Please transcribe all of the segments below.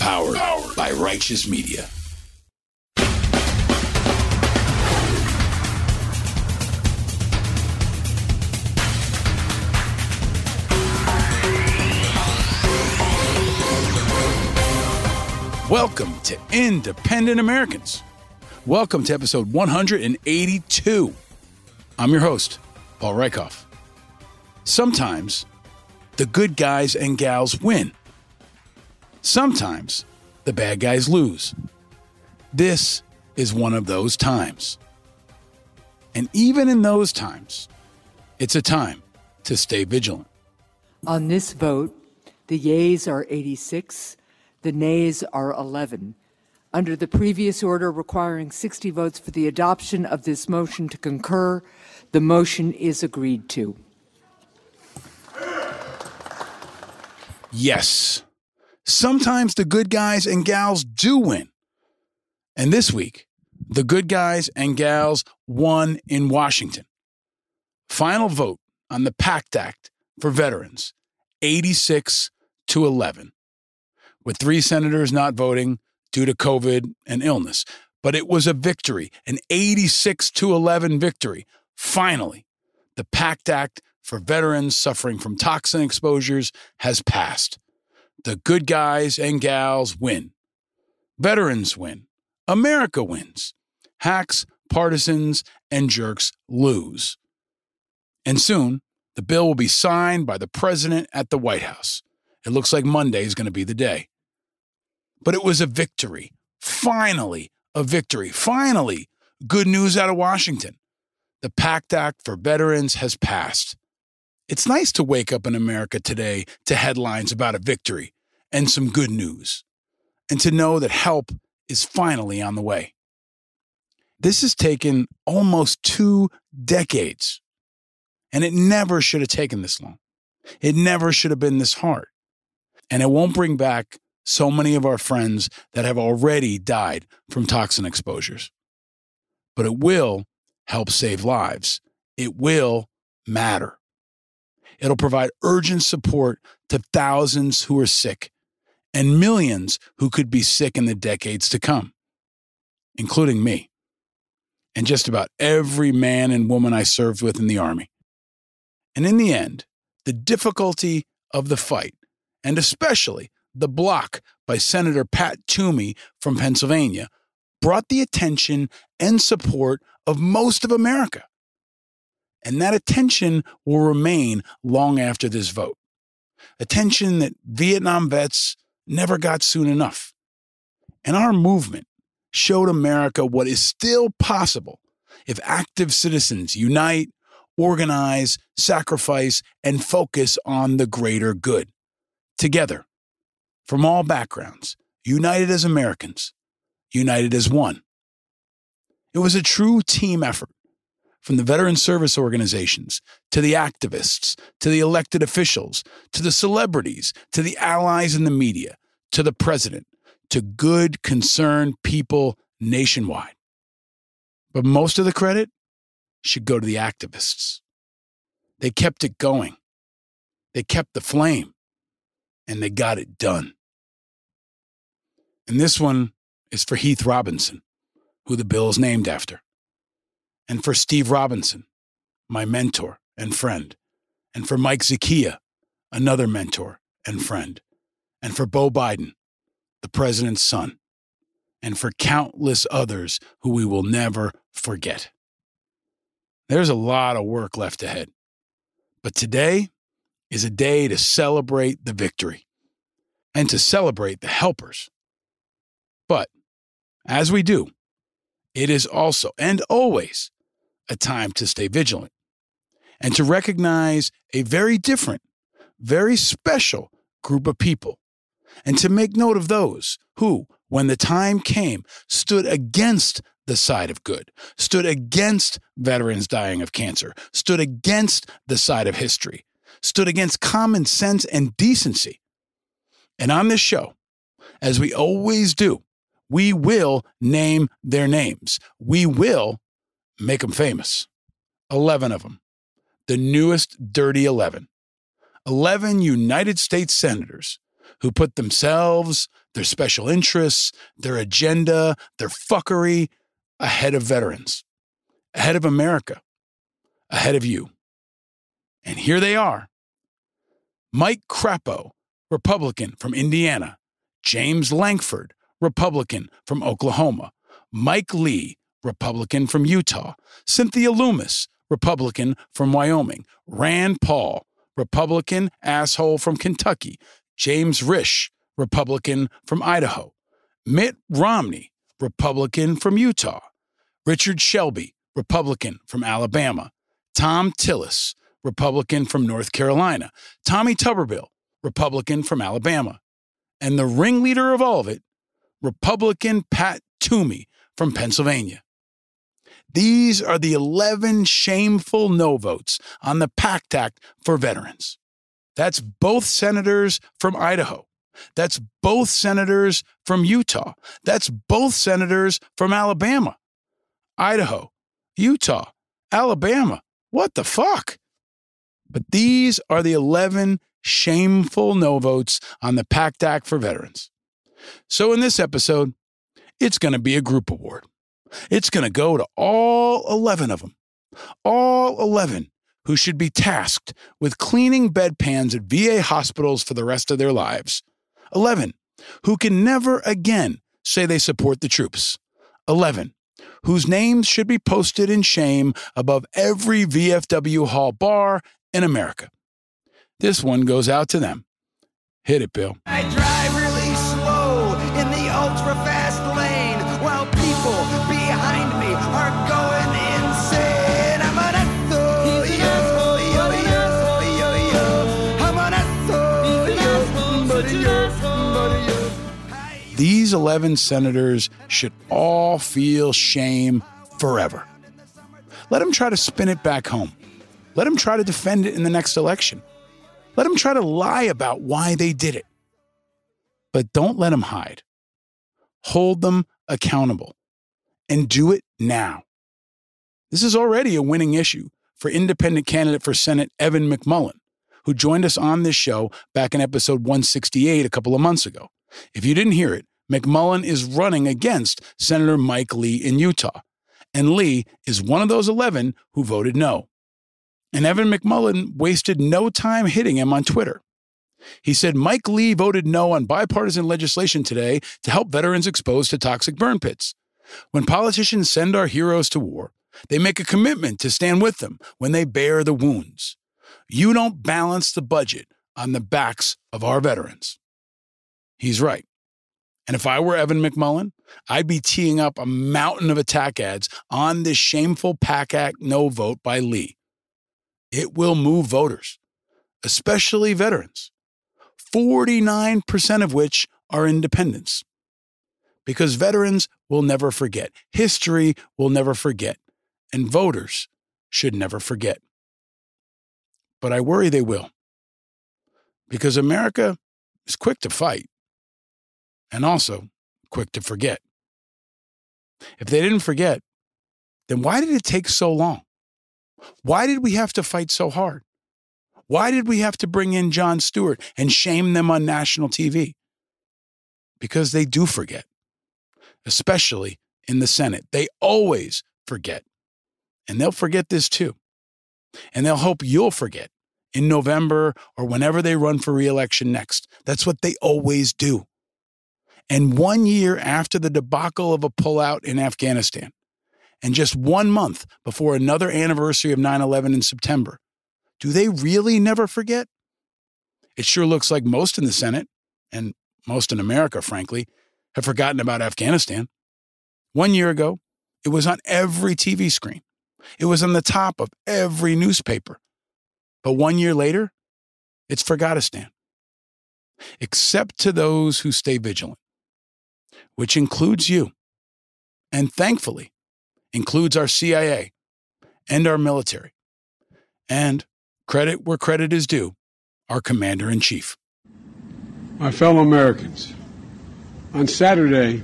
Powered, by Righteous Media. Welcome to Independent Americans. Welcome to episode 182. I'm your host, Paul Rieckhoff. Sometimes the good guys and gals win. Sometimes the bad guys lose. This is one of those times. And even in those times, it's a time to stay vigilant. On this vote, the yeas are 86, the nays are 11. Under the previous order requiring 60 votes for the adoption of this motion to concur, the motion is agreed to. Yes, sometimes the good guys and gals do win. And this week, the good guys and gals won in Washington. Final vote on the PACT Act for veterans 86 to 11, with three senators not voting due to COVID and illness. But it was a victory, an 86 to 11 victory. Finally, the PACT Act for veterans suffering from toxin exposures has passed. The good guys and gals win. Veterans win. America wins. Hacks, partisans, and jerks lose. And soon, the bill will be signed by the president at the White House. It looks like Monday is going to be the day. But it was a victory. Finally, a victory. Finally, good news out of Washington. The PACT Act for Veterans has passed. It's nice to wake up in America today to headlines about a victory and some good news, and to know that help is finally on the way. This has taken almost two decades, and it never should have taken this long. It never should have been this hard. And it won't bring back so many of our friends that have already died from toxin exposures. But it will help save lives. It will matter. It'll provide urgent support to thousands who are sick and millions who could be sick in the decades to come, including me and just about every man and woman I served with in the Army. And in the end, the difficulty of the fight, and especially the block by Senator Pat Toomey from Pennsylvania, brought the attention and support of most of America. And that attention will remain long after this vote. Attention that Vietnam vets never got soon enough. And our movement showed America what is still possible if active citizens unite, organize, sacrifice, and focus on the greater good. Together, from all backgrounds, united as Americans, united as one. It was a true team effort from the veteran service organizations to the activists to the elected officials to the celebrities to the allies in the media to the president to good, concerned people nationwide. But most of the credit should go to the activists. They kept it going, they kept the flame, and they got it done. And this one is for Heath Robinson, who the bill is named after, and for Steve Robinson, my mentor and friend, and for Mike Zakia, another mentor and friend, and for Beau Biden, the president's son, and for countless others who we will never forget. There's a lot of work left ahead, but today is a day to celebrate the victory and to celebrate the helpers. But as we do, it is also and always a time to stay vigilant and to recognize a very different, very special group of people and to make note of those who, when the time came, stood against the side of good, stood against veterans dying of cancer, stood against the side of history, stood against common sense and decency. And on this show, as we always do, we will name their names. We will make them famous. 11 of them. The newest Dirty 11. 11 United States senators who put themselves, their special interests, their agenda, their fuckery ahead of veterans, ahead of America, ahead of you. And here they are Mike Crapo, Republican from Indiana, James Lankford, Republican from Oklahoma, Mike Lee, Republican from Utah, Cynthia Lummis, Republican from Wyoming, Rand Paul, Republican asshole from Kentucky, James Risch, Republican from Idaho, Mitt Romney, Republican from Utah, Richard Shelby, Republican from Alabama, Thom Tillis, Republican from North Carolina, Tommy Tuberville, Republican from Alabama, and the ringleader of all of it, Republican Pat Toomey from Pennsylvania. These are the 11 shameful no votes on the PACT Act for veterans. That's both senators from Idaho. That's both senators from Utah. That's both senators from Alabama. Idaho, Utah, Alabama. What the fuck? But these are the 11 shameful no votes on the PACT Act for veterans. So in this episode, it's going to be a group award. It's going to go to all 11 of them. All 11 who should be tasked with cleaning bedpans at VA hospitals for the rest of their lives. 11 who can never again say they support the troops. 11 whose names should be posted in shame above every VFW hall bar in America. This one goes out to them. Hit it, Bill. These 11 senators should all feel shame forever. Let them try to spin it back home. Let them try to defend it in the next election. Let them try to lie about why they did it. But don't let them hide. Hold them accountable and do it now. This is already a winning issue for independent candidate for Senate Evan McMullin, who joined us on this show back in episode 168 a couple of months ago. If you didn't hear it, McMullin is running against Senator Mike Lee in Utah. And Lee is one of those 11 who voted no. And Evan McMullin wasted no time hitting him on Twitter. He said Mike Lee voted no on bipartisan legislation today to help veterans exposed to toxic burn pits. When politicians send our heroes to war, they make a commitment to stand with them when they bear the wounds. You don't balance the budget on the backs of our veterans. He's right. And if I were Evan McMullin, I'd be teeing up a mountain of attack ads on this shameful PACT Act no vote by Lee. It will move voters, especially veterans, 49% of which are independents. Because veterans will never forget, history will never forget, and voters should never forget. But I worry they will. Because America is quick to fight and also quick to forget. If they didn't forget, then why did it take so long? Why did we have to fight so hard? Why did we have to bring in Jon Stewart and shame them on national TV? Because they do forget, especially in the Senate. They always forget. And they'll forget this too. And they'll hope you'll forget in November or whenever they run for reelection next. That's what they always do. And one year after the debacle of a pullout in Afghanistan, and just one month before another anniversary of 9 11 in September, do they really never forget? It sure looks like most in the Senate, and most in America, frankly, have forgotten about Afghanistan. One year ago, it was on every TV screen, it was on the top of every newspaper. But one year later, it's Forgotistan. Except to those who stay vigilant which includes you, and thankfully includes our CIA and our military, and credit where credit is due, our commander in chief. My fellow Americans, on Saturday,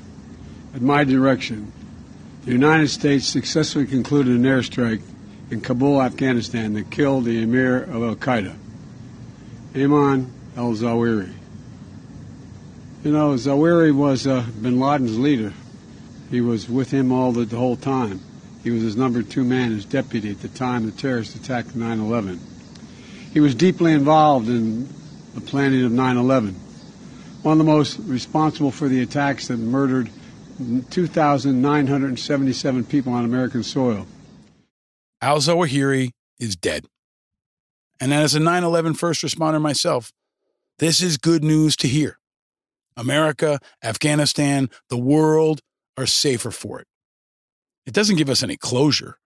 at my direction, the United States successfully concluded an airstrike in Kabul, Afghanistan, that killed the emir of Al Qaeda, Ayman al Zawahiri. You know, Zawahiri was uh, bin Laden's leader. He was with him all the, the whole time. He was his number two man, his deputy at the time the terrorists attacked 9 11. He was deeply involved in the planning of 9 11. One of the most responsible for the attacks that murdered 2,977 people on American soil. Al Zawahiri is dead. And as a 9 11 first responder myself, this is good news to hear. America, Afghanistan, the world are safer for it. It doesn't give us any closure,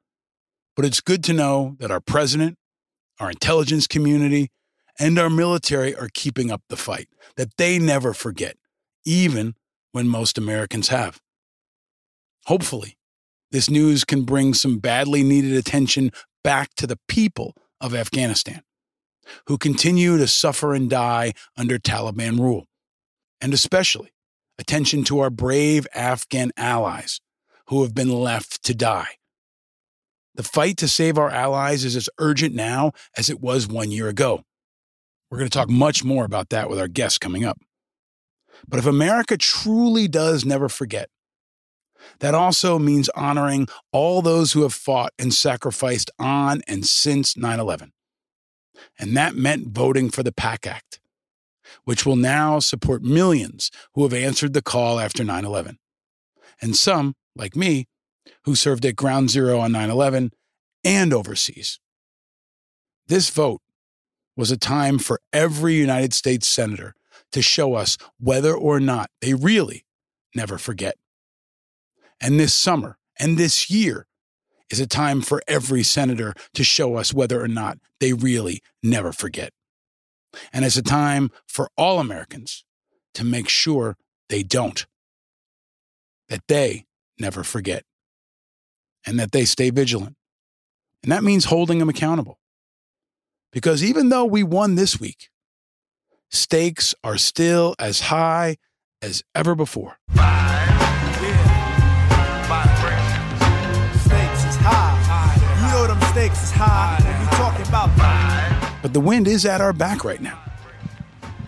but it's good to know that our president, our intelligence community, and our military are keeping up the fight, that they never forget, even when most Americans have. Hopefully, this news can bring some badly needed attention back to the people of Afghanistan, who continue to suffer and die under Taliban rule, and especially attention to our brave Afghan allies who have been left to die. The fight to save our allies is as urgent now as it was one year ago. We're going to talk much more about that with our guests coming up. But if America truly does never forget, that also means honoring all those who have fought and sacrificed on and since 9 11. And that meant voting for the PACT Act, which will now support millions who have answered the call after 9 11. And some, like me, who served at Ground Zero on 9 11 and overseas. This vote was a time for every United States Senator to show us whether or not they really never forget. And this summer and this year is a time for every senator to show us whether or not they really never forget. And it's a time for all Americans to make sure they don't, that they never forget, and that they stay vigilant. And that means holding them accountable. Because even though we won this week, stakes are still as high as ever before. But the wind is at our back right now.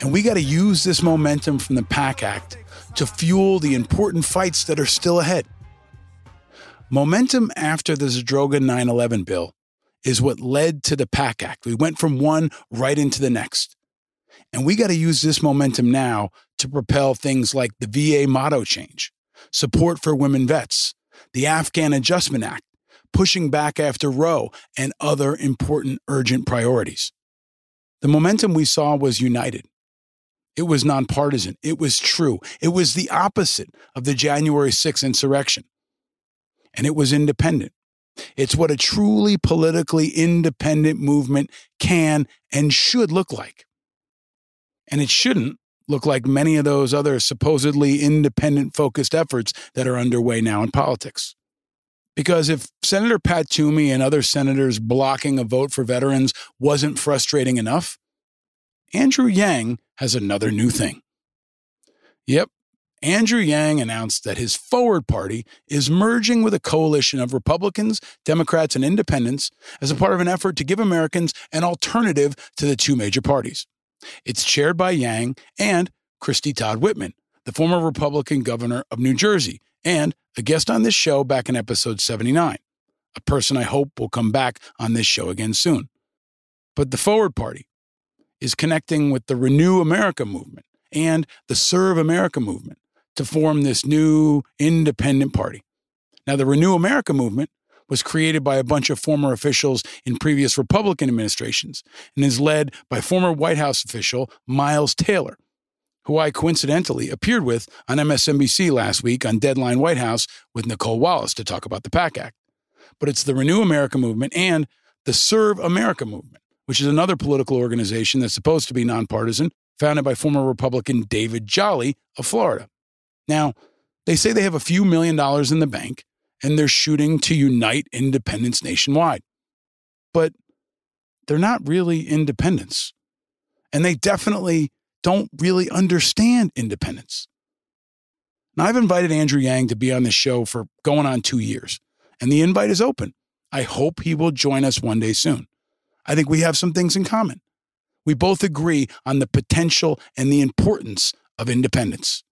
And we got to use this momentum from the PACT Act to fuel the important fights that are still ahead. Momentum after the Zadroga 9 11 bill is what led to the PACT Act. We went from one right into the next. And we got to use this momentum now to propel things like the VA motto change, support for women vets, the Afghan Adjustment Act, pushing back after Roe, and other important urgent priorities. The momentum we saw was united. It was nonpartisan. It was true. It was the opposite of the January 6th insurrection. And it was independent. It's what a truly politically independent movement can and should look like. And it shouldn't look like many of those other supposedly independent focused efforts that are underway now in politics. Because if Senator Pat Toomey and other senators blocking a vote for veterans wasn't frustrating enough, Andrew Yang has another new thing. Yep, Andrew Yang announced that his Forward Party is merging with a coalition of Republicans, Democrats, and Independents as a part of an effort to give Americans an alternative to the two major parties. It's chaired by Yang and Christie Todd Whitman, the former Republican governor of New Jersey, and a guest on this show back in episode 79, a person I hope will come back on this show again soon. But the Forward Party is connecting with the Renew America movement and the Serve America movement to form this new independent party. Now, the Renew America movement was created by a bunch of former officials in previous Republican administrations and is led by former White House official Miles Taylor, who I coincidentally appeared with on MSNBC last week on Deadline White House with Nicolle Wallace to talk about the PACT Act. But it's the Renew America movement and the Serve America movement, which is another political organization that's supposed to be nonpartisan, founded by former Republican David Jolly of Florida. Now, they say they have a few million dollars in the bank and they're shooting to unite independents nationwide. But they're not really independents. And they definitely don't really understand independence. Now, I've invited Andrew Yang to be on this show for going on two years, and the invite is open. I hope he will join us one day soon. I think we have some things in common. We both agree on the potential and the importance of independence.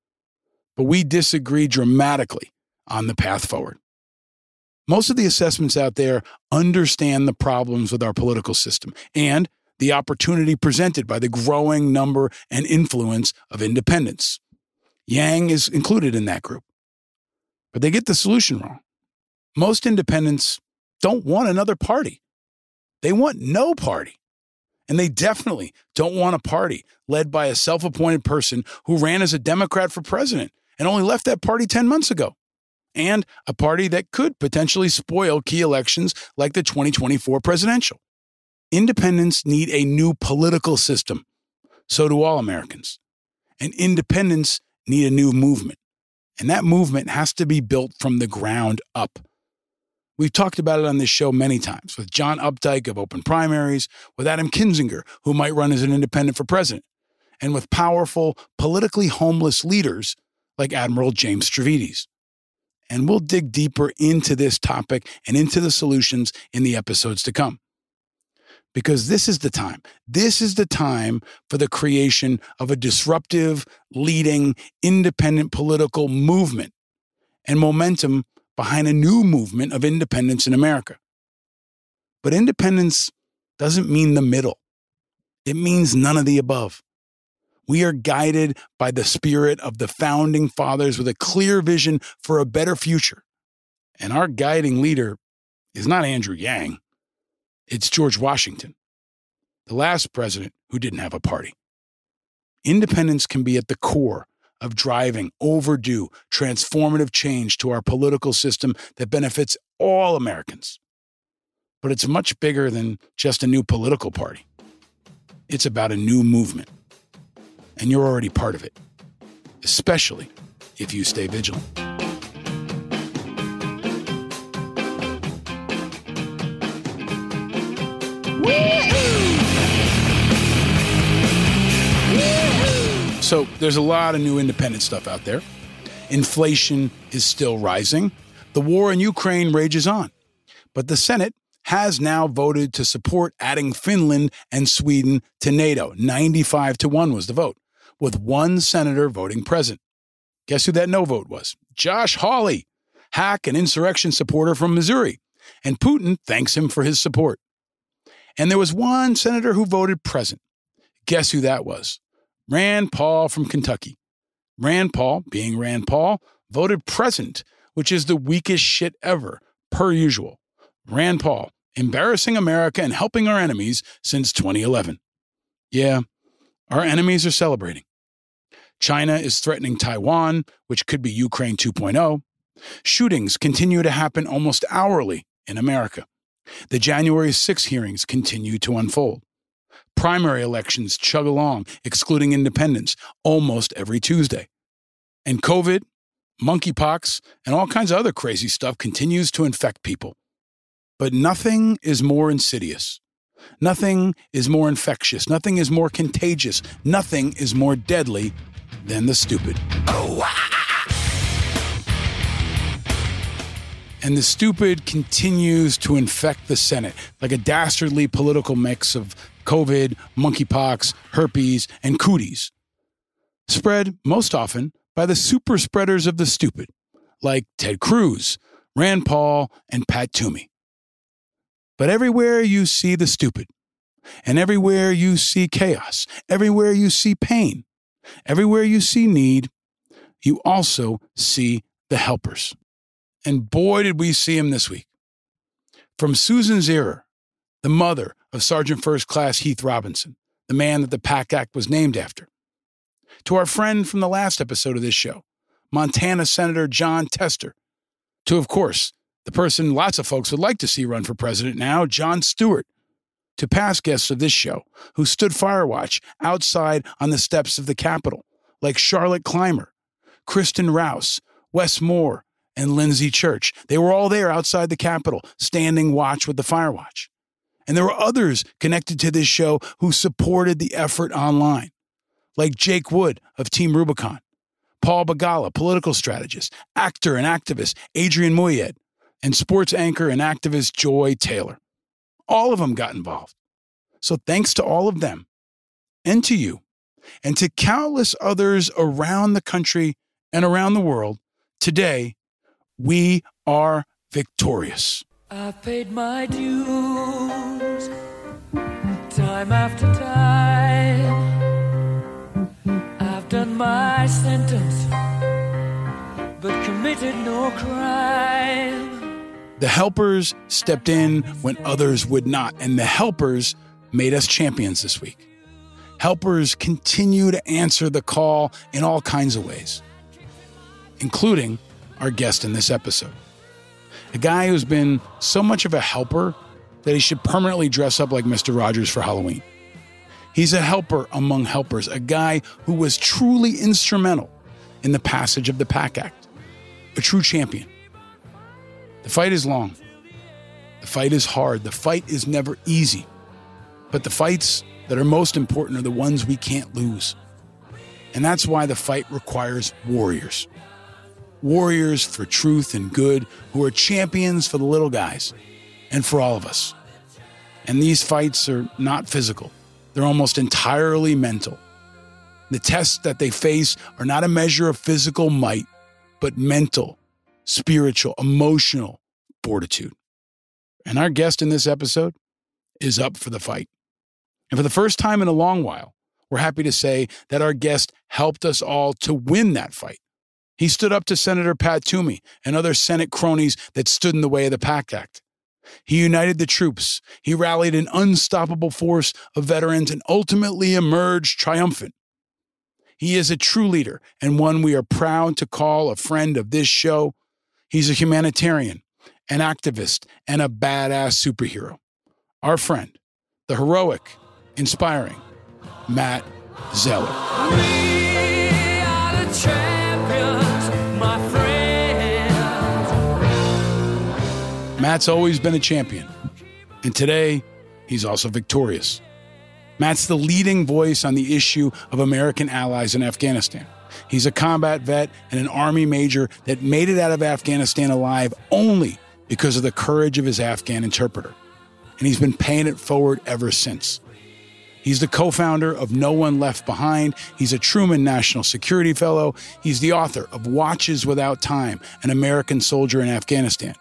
But we disagree dramatically on the path forward. Most of the assessments out there understand the problems with our political system and the opportunity presented by the growing number and influence of independents. Yang is included in that group. But they get the solution wrong. Most independents don't want another party, they want no party. And they definitely don't want a party led by a self appointed person who ran as a Democrat for president and only left that party 10 months ago. And a party that could potentially spoil key elections like the 2024 presidential. Independents need a new political system. So do all Americans. And independents need a new movement. And that movement has to be built from the ground up. We've talked about it on this show many times with John Opdycke of Open Primaries, with Adam Kinzinger, who might run as an independent for president, and with powerful, politically homeless leaders like Admiral James Stavridis. And we'll dig deeper into this topic and into the solutions in the episodes to come. Because this is the time. This is the time for the creation of a disruptive, leading, independent political movement and momentum behind a new movement of independence in America. But independence doesn't mean the middle, it means none of the above. We are guided by the spirit of the founding fathers with a clear vision for a better future. And our guiding leader is not Andrew Yang, it's George Washington, the last president who didn't have a party. Independence can be at the core of driving overdue, transformative change to our political system that benefits all Americans. But it's much bigger than just a new political party. It's about a new movement. And you're already part of it, especially if you stay vigilant. So there's a lot of new independent stuff out there. Inflation is still rising. The war in Ukraine rages on. But the Senate has now voted to support adding Finland and Sweden to NATO. 95 to 1 was the vote, with one senator voting present. Guess who that no vote was? Josh Hawley, hack and insurrection supporter from Missouri. And Putin thanks him for his support. And there was one senator who voted present. Guess who that was? Rand Paul from Kentucky. Rand Paul, being Rand Paul, voted present, which is the weakest shit ever, per usual. Rand Paul, embarrassing America and helping our enemies since 2011. Yeah, our enemies are celebrating. China is threatening Taiwan, which could be Ukraine 2.0. Shootings continue to happen almost hourly in America. The January 6 hearings continue to unfold primary elections chug along, excluding independents, almost every Tuesday. And COVID, monkeypox, and all kinds of other crazy stuff continues to infect people. But nothing is more insidious. Nothing is more infectious. Nothing is more contagious. Nothing is more deadly than the stupid. And the stupid continues to infect the Senate like a dastardly political mix of COVID, monkeypox, herpes, and cooties. Spread most often by the super spreaders of the stupid, like Ted Cruz, Rand Paul, and Pat Toomey. But everywhere you see the stupid, and everywhere you see chaos, everywhere you see pain, everywhere you see need, you also see the helpers. And boy, did we see him this week. From Susan Zeier, the mother of Sergeant First Class Heath Robinson, the man that the PACT Act was named after. To our friend from the last episode of this show, Montana Senator Jon Tester. To, of course, the person lots of folks would like to see run for president now, Jon Stewart. To past guests of this show who stood firewatch outside on the steps of the Capitol, like Charlotte Clymer, Kristen Rouse, Wes Moore, and Lindsay Church. They were all there outside the Capitol, standing watch with the Firewatch. And there were others connected to this show who supported the effort online, like Jake Wood of Team Rubicon, Paul Begala, political strategist, actor and activist Arian Moayed, and sports anchor and activist Joy Taylor. All of them got involved. So thanks to all of them and to you And to countless others around the country and around the world, today, we are victorious. I've paid my dues time after time. I've done my sentence, but committed no crime. The helpers stepped in when others would not, and the helpers made us champions this week. Helpers continue to answer the call in all kinds of ways, including our guest in this episode. A guy who's been so much of a helper that he should permanently dress up like Mr. Rogers for Halloween. He's a helper among helpers, a guy who was truly instrumental in the passage of the PACT Act, a true champion. The fight is long. The fight is hard. The fight is never easy. But the fights that are most important are the ones we can't lose. And that's why the fight requires warriors. Warriors for truth and good who are champions for the little guys and for all of us. And these fights are not physical, they're almost entirely mental. The tests that they face are not a measure of physical might, but mental, spiritual, emotional fortitude. And our guest in this episode is up for the fight. And for the first time in a long while, we're happy to say that our guest helped us all to win that fight. He stood up to Senator Pat Toomey and other Senate cronies that stood in the way of the PACT Act. He united the troops. He rallied an unstoppable force of veterans and ultimately emerged triumphant. He is a true leader and one we are proud to call a friend of this show. He's a humanitarian, an activist, and a badass superhero. Our friend, the heroic, inspiring Matt Zeller. Matt's always been a champion, and today he's also victorious. Matt's the leading voice on the issue of American allies in Afghanistan. He's a combat vet and an Army major that made it out of Afghanistan alive only because of the courage of his Afghan interpreter. And he's been paying it forward ever since. He's the co founder of No One Left Behind. He's a Truman National Security Fellow. He's the author of Watches Without Time An American Soldier in Afghanistan.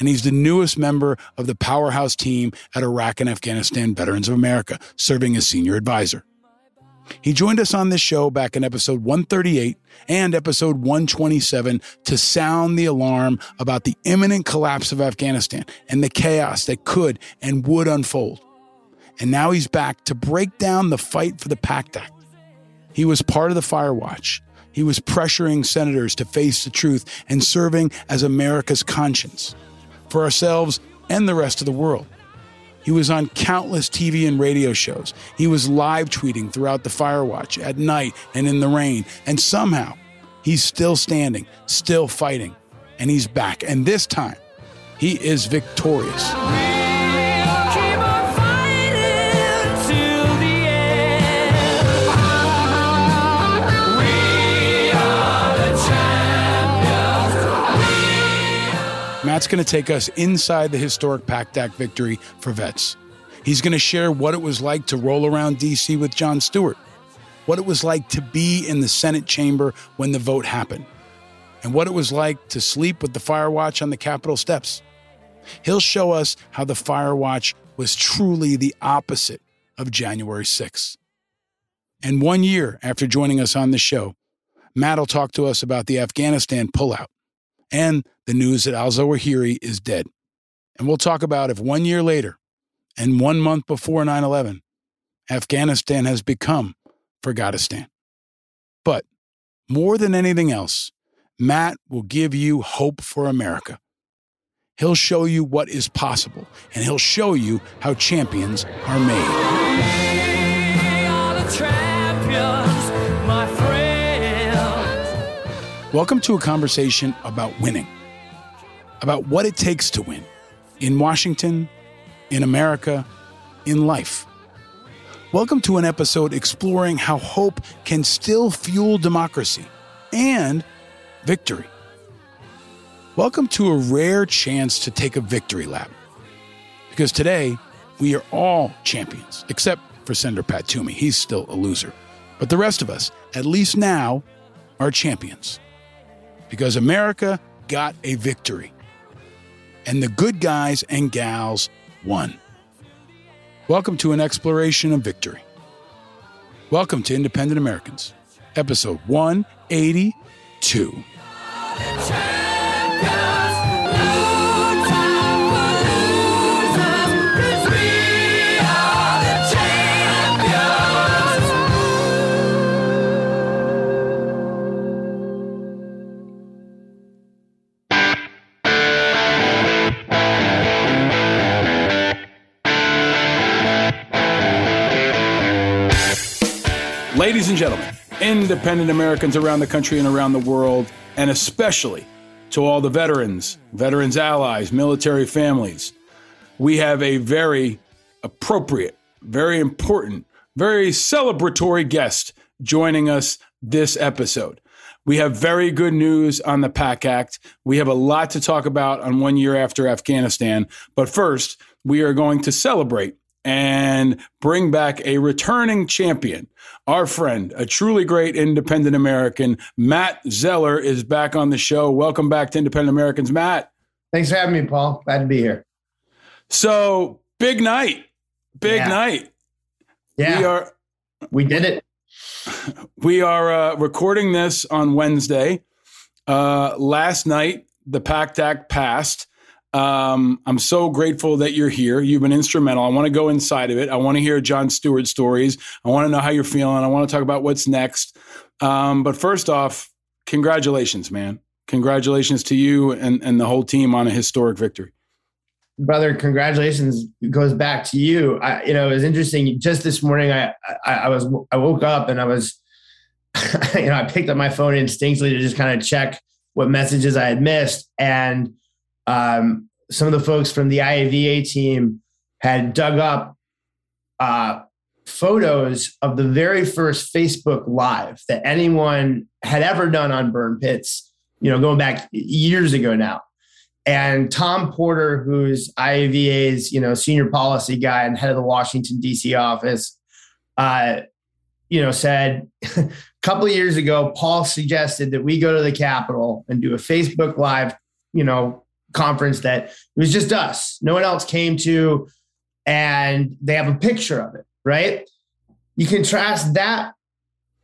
And he's the newest member of the powerhouse team at Iraq and Afghanistan Veterans of America, serving as senior advisor. He joined us on this show back in episode 138 and episode 127 to sound the alarm about the imminent collapse of Afghanistan and the chaos that could and would unfold. And now he's back to break down the fight for the PACT Act. He was part of the Fire Watch. He was pressuring senators to face the truth and serving as America's conscience for ourselves and the rest of the world. He was on countless TV and radio shows. He was live tweeting throughout the Fire Watch at night and in the rain. And somehow, he's still standing, still fighting, and he's back. And this time, he is victorious. Matt's going to take us inside the historic PACT Act victory for vets. He's going to share what it was like to roll around D.C. with Jon Stewart, what it was like to be in the Senate chamber when the vote happened, and what it was like to sleep with the Fire Watch on the Capitol steps. He'll show us how the Fire Watch was truly the opposite of January 6th. And one year after joining us on the show, Matt will talk to us about the Afghanistan pullout and the news that Al Zawahiri is dead. And we'll talk about if one year later and one month before 9 11, Afghanistan has become Forgotistan. But more than anything else, Matt will give you hope for America. He'll show you what is possible, and he'll show you how champions are made. Champions. Welcome to a conversation about winning, about what it takes to win in Washington, in America, in life. Welcome to an episode exploring how hope can still fuel democracy and victory. Welcome to a rare chance to take a victory lap. Because today, we are all champions, except for Senator Pat Toomey. He's still a loser. But the rest of us, at least now, are champions. Because America got a victory. And the good guys and gals won. Welcome to an exploration of victory. Welcome to Independent Americans, episode 182. Ladies and gentlemen, independent Americans around the country and around the world, and especially to all the veterans, veterans' allies, military families, we have a very appropriate, very important, very celebratory guest joining us this episode. We have very good news on the PACT Act. We have a lot to talk about on one year after Afghanistan. But first, we are going to celebrate and bring back a returning champion. Our friend, a truly great independent American, Matt Zeller, is back on the show. Welcome back to Independent Americans, Matt. Thanks for having me, Paul. Glad to be here. So, big night. Big Yeah. night. Yeah, We are we did it. we are uh, recording this on Wednesday. Uh, last night, the PACT Act passed. Um, I'm so grateful that you're here. You've been instrumental. I want to go inside of it. I want to hear Jon Stewart stories. I want to know how you're feeling. I want to talk about what's next. Um, but first off, congratulations, man. Congratulations to you and, and the whole team on a historic victory. Brother, congratulations goes back to you. I, you know, it was interesting. Just this morning, I, I, I was, I woke up and I was, you know, I picked up my phone instinctively to just kind of check what messages I had missed. And um, some of the folks from the IAVA team had dug up uh, photos of the very first Facebook Live that anyone had ever done on burn pits, you know, going back years ago now. And Tom Porter, who's IAVA's, you know, senior policy guy and head of the Washington D.C. office, uh, you know, said a couple of years ago, Paul suggested that we go to the Capitol and do a Facebook Live, you know, conference that it was just us. No one else came to, and they have a picture of it, right? You contrast that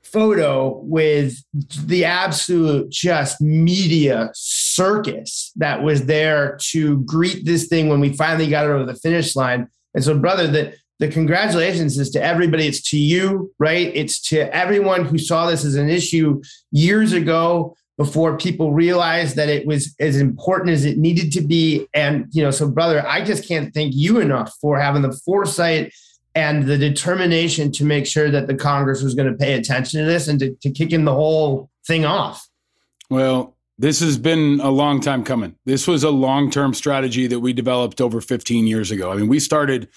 photo with the absolute just media circus that was there to greet this thing when we finally got it over the finish line. And so, brother, the, the congratulations is to everybody. It's to you, right? It's to everyone who saw this as an issue years ago before people realized that it was as important as it needed to be. And, you know, so, brother, I just can't thank you enough for having the foresight and the determination to make sure that the Congress was going to pay attention to this and to, to kicking the whole thing off. Well, this has been a long time coming. This was a long term strategy that we developed over 15 years ago. I mean, we started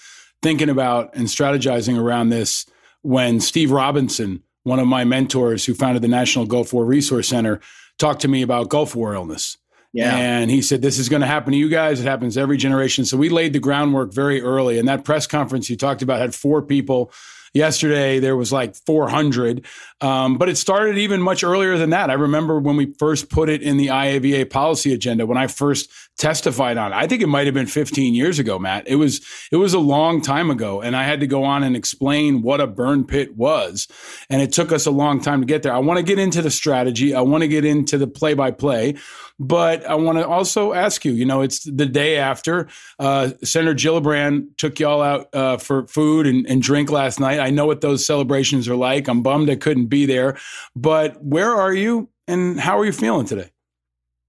thinking about and strategizing around this when Steve Robinson, one of my mentors who founded the National Gulf War Resource Center, talked to me about Gulf War illness. Yeah. And he said, This is going to happen to you guys. It happens every generation. So we laid the groundwork very early. And that press conference you talked about had four people. Yesterday, there was like 400, um, but it started even much earlier than that. I remember when we first put it in the IAVA policy agenda, when I first testified on it. I think it might have been 15 years ago, Matt. It was it was a long time ago, and I had to go on and explain what a burn pit was, and it took us a long time to get there. I want to get into the strategy. I want to get into the play by play. But I want to also ask you, you know, it's the day after uh, Senator Gillibrand took y'all out uh, for food and, and drink last night. I know what those celebrations are like. I'm bummed I couldn't be there. But where are you and how are you feeling today?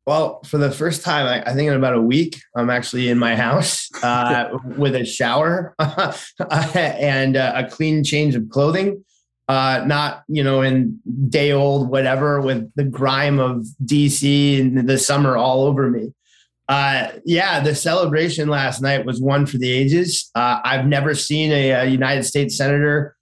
Well, for the first time, I, I think in about a week, I'm actually in my house uh, with a shower and uh, a clean change of clothing. Uh, not you know in day old whatever with the grime of DC and the summer all over me. Uh, yeah, the celebration last night was one for the ages. Uh, I've never seen a, a United States senator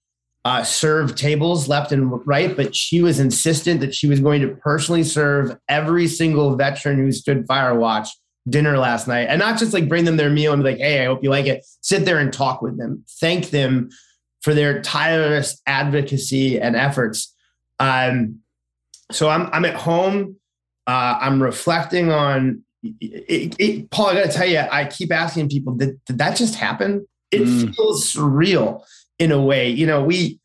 uh, serve tables left and right, but she was insistent that she was going to personally serve every single veteran who stood fire watch dinner last night, and not just like bring them their meal and be like, "Hey, I hope you like it." Sit there and talk with them, thank them for their tireless advocacy and efforts. Um, so I'm I'm at home. Uh, I'm reflecting on it, it, Paul. I got to tell you, I keep asking people, did, did that just happen? It Mm. feels surreal in a way. You know, we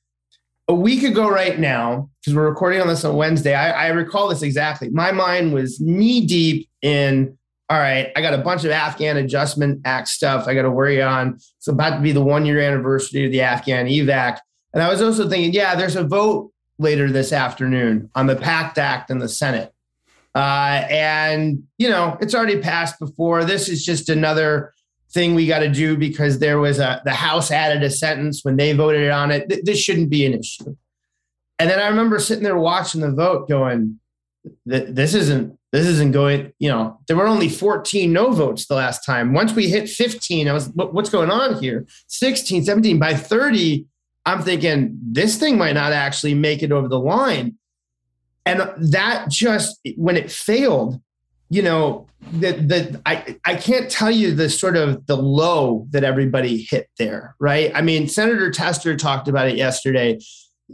a week ago right now, because we're recording on this on Wednesday. I, I recall this exactly. My mind was knee deep in. All right, I got a bunch of Afghan Adjustment Act stuff I got to worry on. It's about to be the one year anniversary of the Afghan evac. And I was also thinking, yeah, there's a vote later this afternoon on the PACT Act in the Senate. Uh, and, you know, it's already passed before. This is just another thing we got to do because there was a, the House added a sentence when they voted on it. Th- this shouldn't be an issue. And then I remember sitting there watching the vote going, this isn't, this isn't going, you know, there were only 14 no votes the last time. Once we hit 15, I was, what's going on here? 16, 17, by 30, I'm thinking this thing might not actually make it over the line. And that just when it failed, you know, that that I I can't tell you the sort of the low that everybody hit there, right? I mean, Senator Tester talked about it yesterday.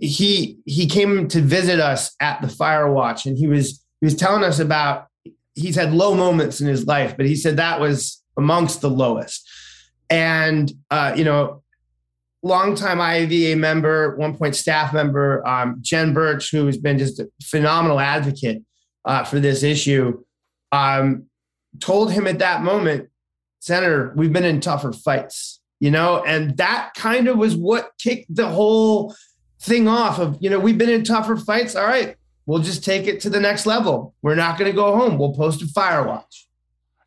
He he came to visit us at the Fire Watch, and he was he was telling us about he's had low moments in his life, but he said that was amongst the lowest. And uh, you know, longtime IAVA member, one point staff member, um, Jen Burch, who has been just a phenomenal advocate uh, for this issue, um, told him at that moment, Senator, we've been in tougher fights, you know, and that kind of was what kicked the whole thing off of, you know, we've been in tougher fights. All right, we'll just take it to the next level. We're not going to go home. We'll post a fire watch.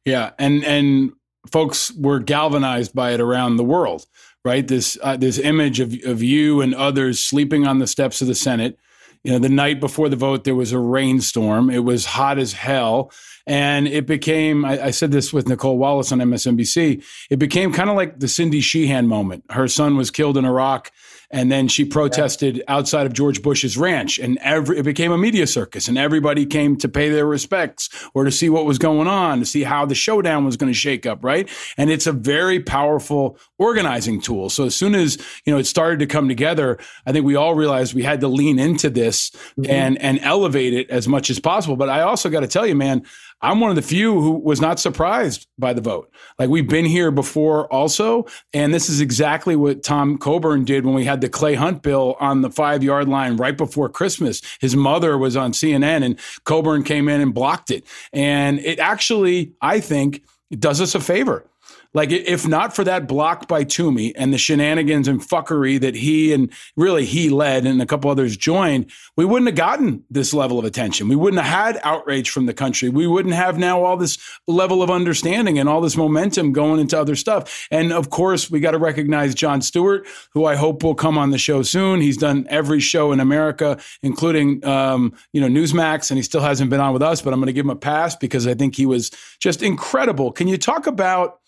Yeah, and and folks were galvanized by it around the world, right? This uh, this image of of you and others sleeping on the steps of the Senate. You know, the night before the vote, there was a rainstorm. It was hot as hell. And it became, I, I said this with Nicolle Wallace on MSNBC, it became kind of like the Cindy Sheehan moment. Her son was killed in Iraq, and then she protested outside of George Bush's ranch, and every, it became a media circus, and everybody came to pay their respects or to see what was going on, to see how the showdown was going to shake up, right? And it's a very powerful organizing tool. So as soon as you know it started to come together, I think we all realized we had to lean into this mm-hmm. and and elevate it as much as possible. But I also got to tell you, man, I'm one of the few who was not surprised by the vote. Like we've been here before also, and this is exactly what Tom Coburn did when we had the Clay Hunt bill on the five yard line right before Christmas. His mother was on CNN and Coburn came in and blocked it. And it actually, I think, does us a favor. Like, if not for that block by Toomey and the shenanigans and fuckery that he and really he led and a couple others joined, we wouldn't have gotten this level of attention. We wouldn't have had outrage from the country. We wouldn't have now all this level of understanding and all this momentum going into other stuff. And of course, we got to recognize Jon Stewart, who I hope will come on the show soon. He's done every show in America, including um, you know Newsmax, and he still hasn't been on with us. But I'm going to give him a pass because I think he was just incredible. Can you talk about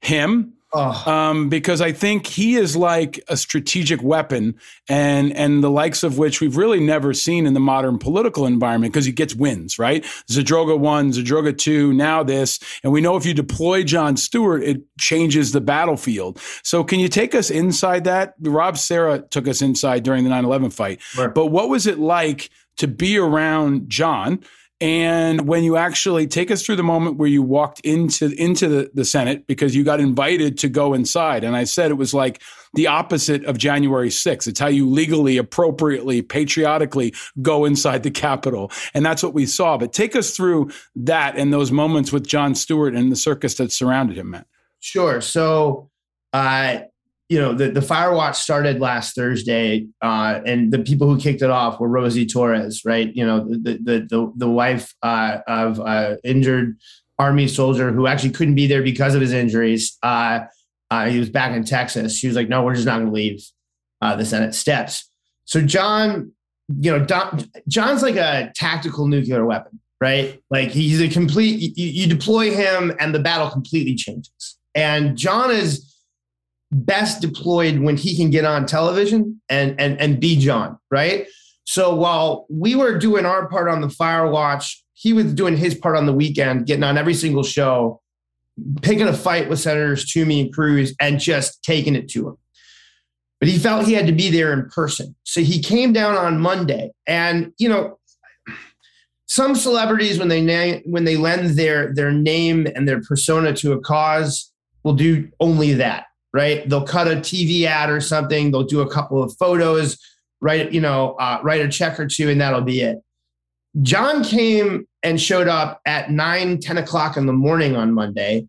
him? Oh, um, because I think he is like a strategic weapon, and and the likes of which we've really never seen in the modern political environment. Because he gets wins, right? Zadroga one, Zadroga two, now this, and we know if you deploy Jon Stewart, it changes the battlefield. So, can you take us inside that? Rob Serra took us inside during the 9/11 fight, Sure. but what was it like to be around Jon? And when you actually take us through the moment where you walked into into the, the Senate because you got invited to go inside, and I said it was like the opposite of January 6th. It's how you legally, appropriately, patriotically go inside the Capitol, and that's what we saw. But take us through that and those moments with Jon Stewart and the circus that surrounded him, Matt. Sure. So, uh, you know, the, the fire watch started last Thursday, uh, and the people who kicked it off were Rosie Torres, right? You know, the the the, the wife uh, of uh, injured army soldier who actually couldn't be there because of his injuries. Uh, uh, he was back in Texas. She was like, "No, we're just not going to leave uh, the Senate steps." So Jon, you know, Don, Jon's like a tactical nuclear weapon, right? Like he's a complete. You, you deploy him, and the battle completely changes. And Jon is best deployed when he can get on television and and and be Jon, right? So while we were doing our part on the Fire Watch, he was doing his part on the weekend, getting on every single show, picking a fight with Senators Toomey and Cruz, and just taking it to him. but he felt he had to be there in person. So he came down on Monday. And, you know, some celebrities, when they na- when they lend their their name and their persona to a cause, will do only that, right? They'll cut a TV ad or something. They'll do a couple of photos, write you know, uh, write a check or two, and that'll be it. Jon came and showed up at 9, 10 o'clock in the morning on Monday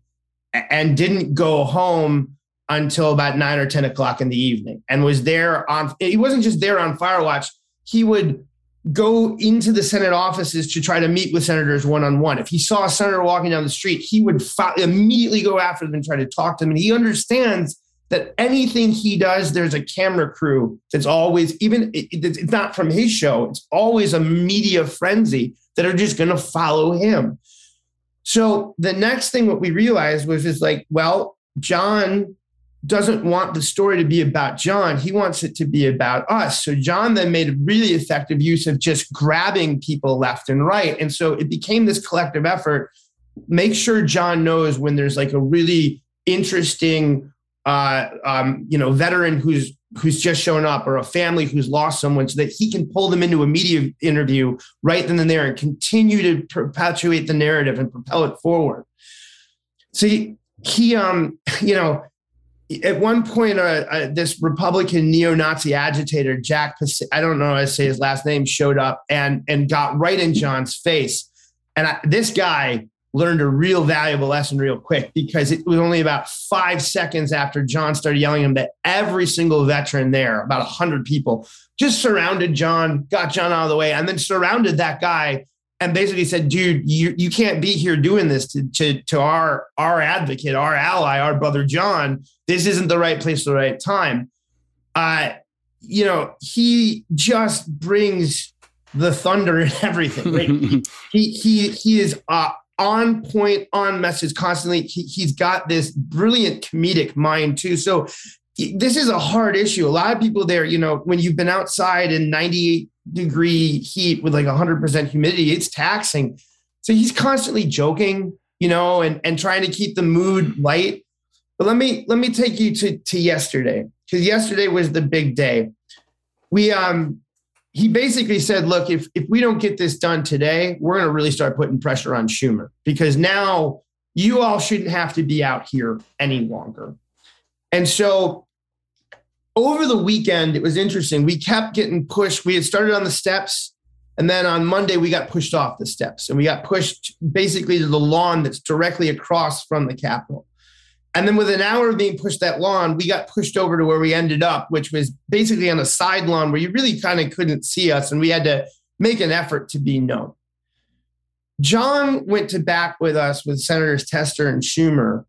and didn't go home until about 9 or 10 o'clock in the evening and was there on, he wasn't just there on Firewatch. He would go into the Senate offices to try to meet with senators one on one. If he saw a senator walking down the street, he would immediately go after them and try to talk to them. And he understands that anything he does, there's a camera crew that's always, even it- it- it's not from his show, it's always a media frenzy that are just going to follow him. So the next thing what we realized was is like, well, Jon doesn't want the story to be about Jon. He wants it to be about us. So Jon then made really effective use of just grabbing people left and right. And so it became this collective effort. Make sure Jon knows when there's like a really interesting uh, um, you know, veteran who's who's just shown up or a family who's lost someone so that he can pull them into a media interview right then and there and continue to perpetuate the narrative and propel it forward. See, he um, you know, at one point, uh, uh, this Republican neo-Nazi agitator, Jack, Pas- I don't know how to say his last name, showed up and and got right in Jon's face. And I, this guy learned a real valuable lesson real quick because it was only about five seconds after Jon started yelling at him that every single veteran there, about 100 people, just surrounded Jon, got Jon out of the way, and then surrounded that guy and basically said, dude, you, you can't be here doing this to, to, to our, our advocate, our ally, our brother Jon. This isn't the right place, the right time. Uh, you know, he just brings the thunder and everything. Right? he he he is uh, on point, on message constantly. He, he's got this brilliant comedic mind too. So this is a hard issue. A lot of people there, you know, when you've been outside in 98 degree heat with like 100% humidity, it's taxing. So he's constantly joking, you know, and and trying to keep the mood light. But let me let me take you to to yesterday because yesterday was the big day. We um he basically said, look, if, if we don't get this done today, we're going to really start putting pressure on Schumer because now you all shouldn't have to be out here any longer. And so over the weekend, it was interesting. We kept getting pushed. We had started on the steps. And then on Monday, we got pushed off the steps and we got pushed basically to the lawn that's directly across from the Capitol. And then with an hour of being pushed that lawn, we got pushed over to where we ended up, which was basically on a side lawn where you really kind of couldn't see us. And we had to make an effort to be known. Jon went to back with us with Senators Tester and Schumer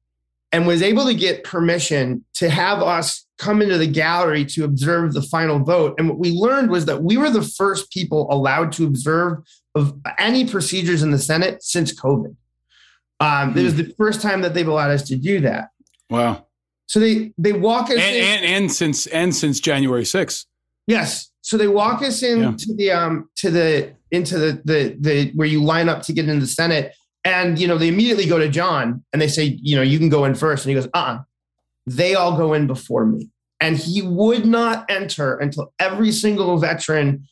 and was able to get permission to have us come into the gallery to observe the final vote. And what we learned was that we were the first people allowed to observe of any procedures in the Senate since COVID. Um, It was the first time that they've allowed us to do that. Wow. So they they walk us And, in. and and since and since January 6th. Yes. So they walk us into the um to the into the the the where you line up to get into the Senate, and you know they immediately go to Jon and they say, you know, you can go in first, and he goes, uh, uh they all go in before me, and he would not enter until every single veteran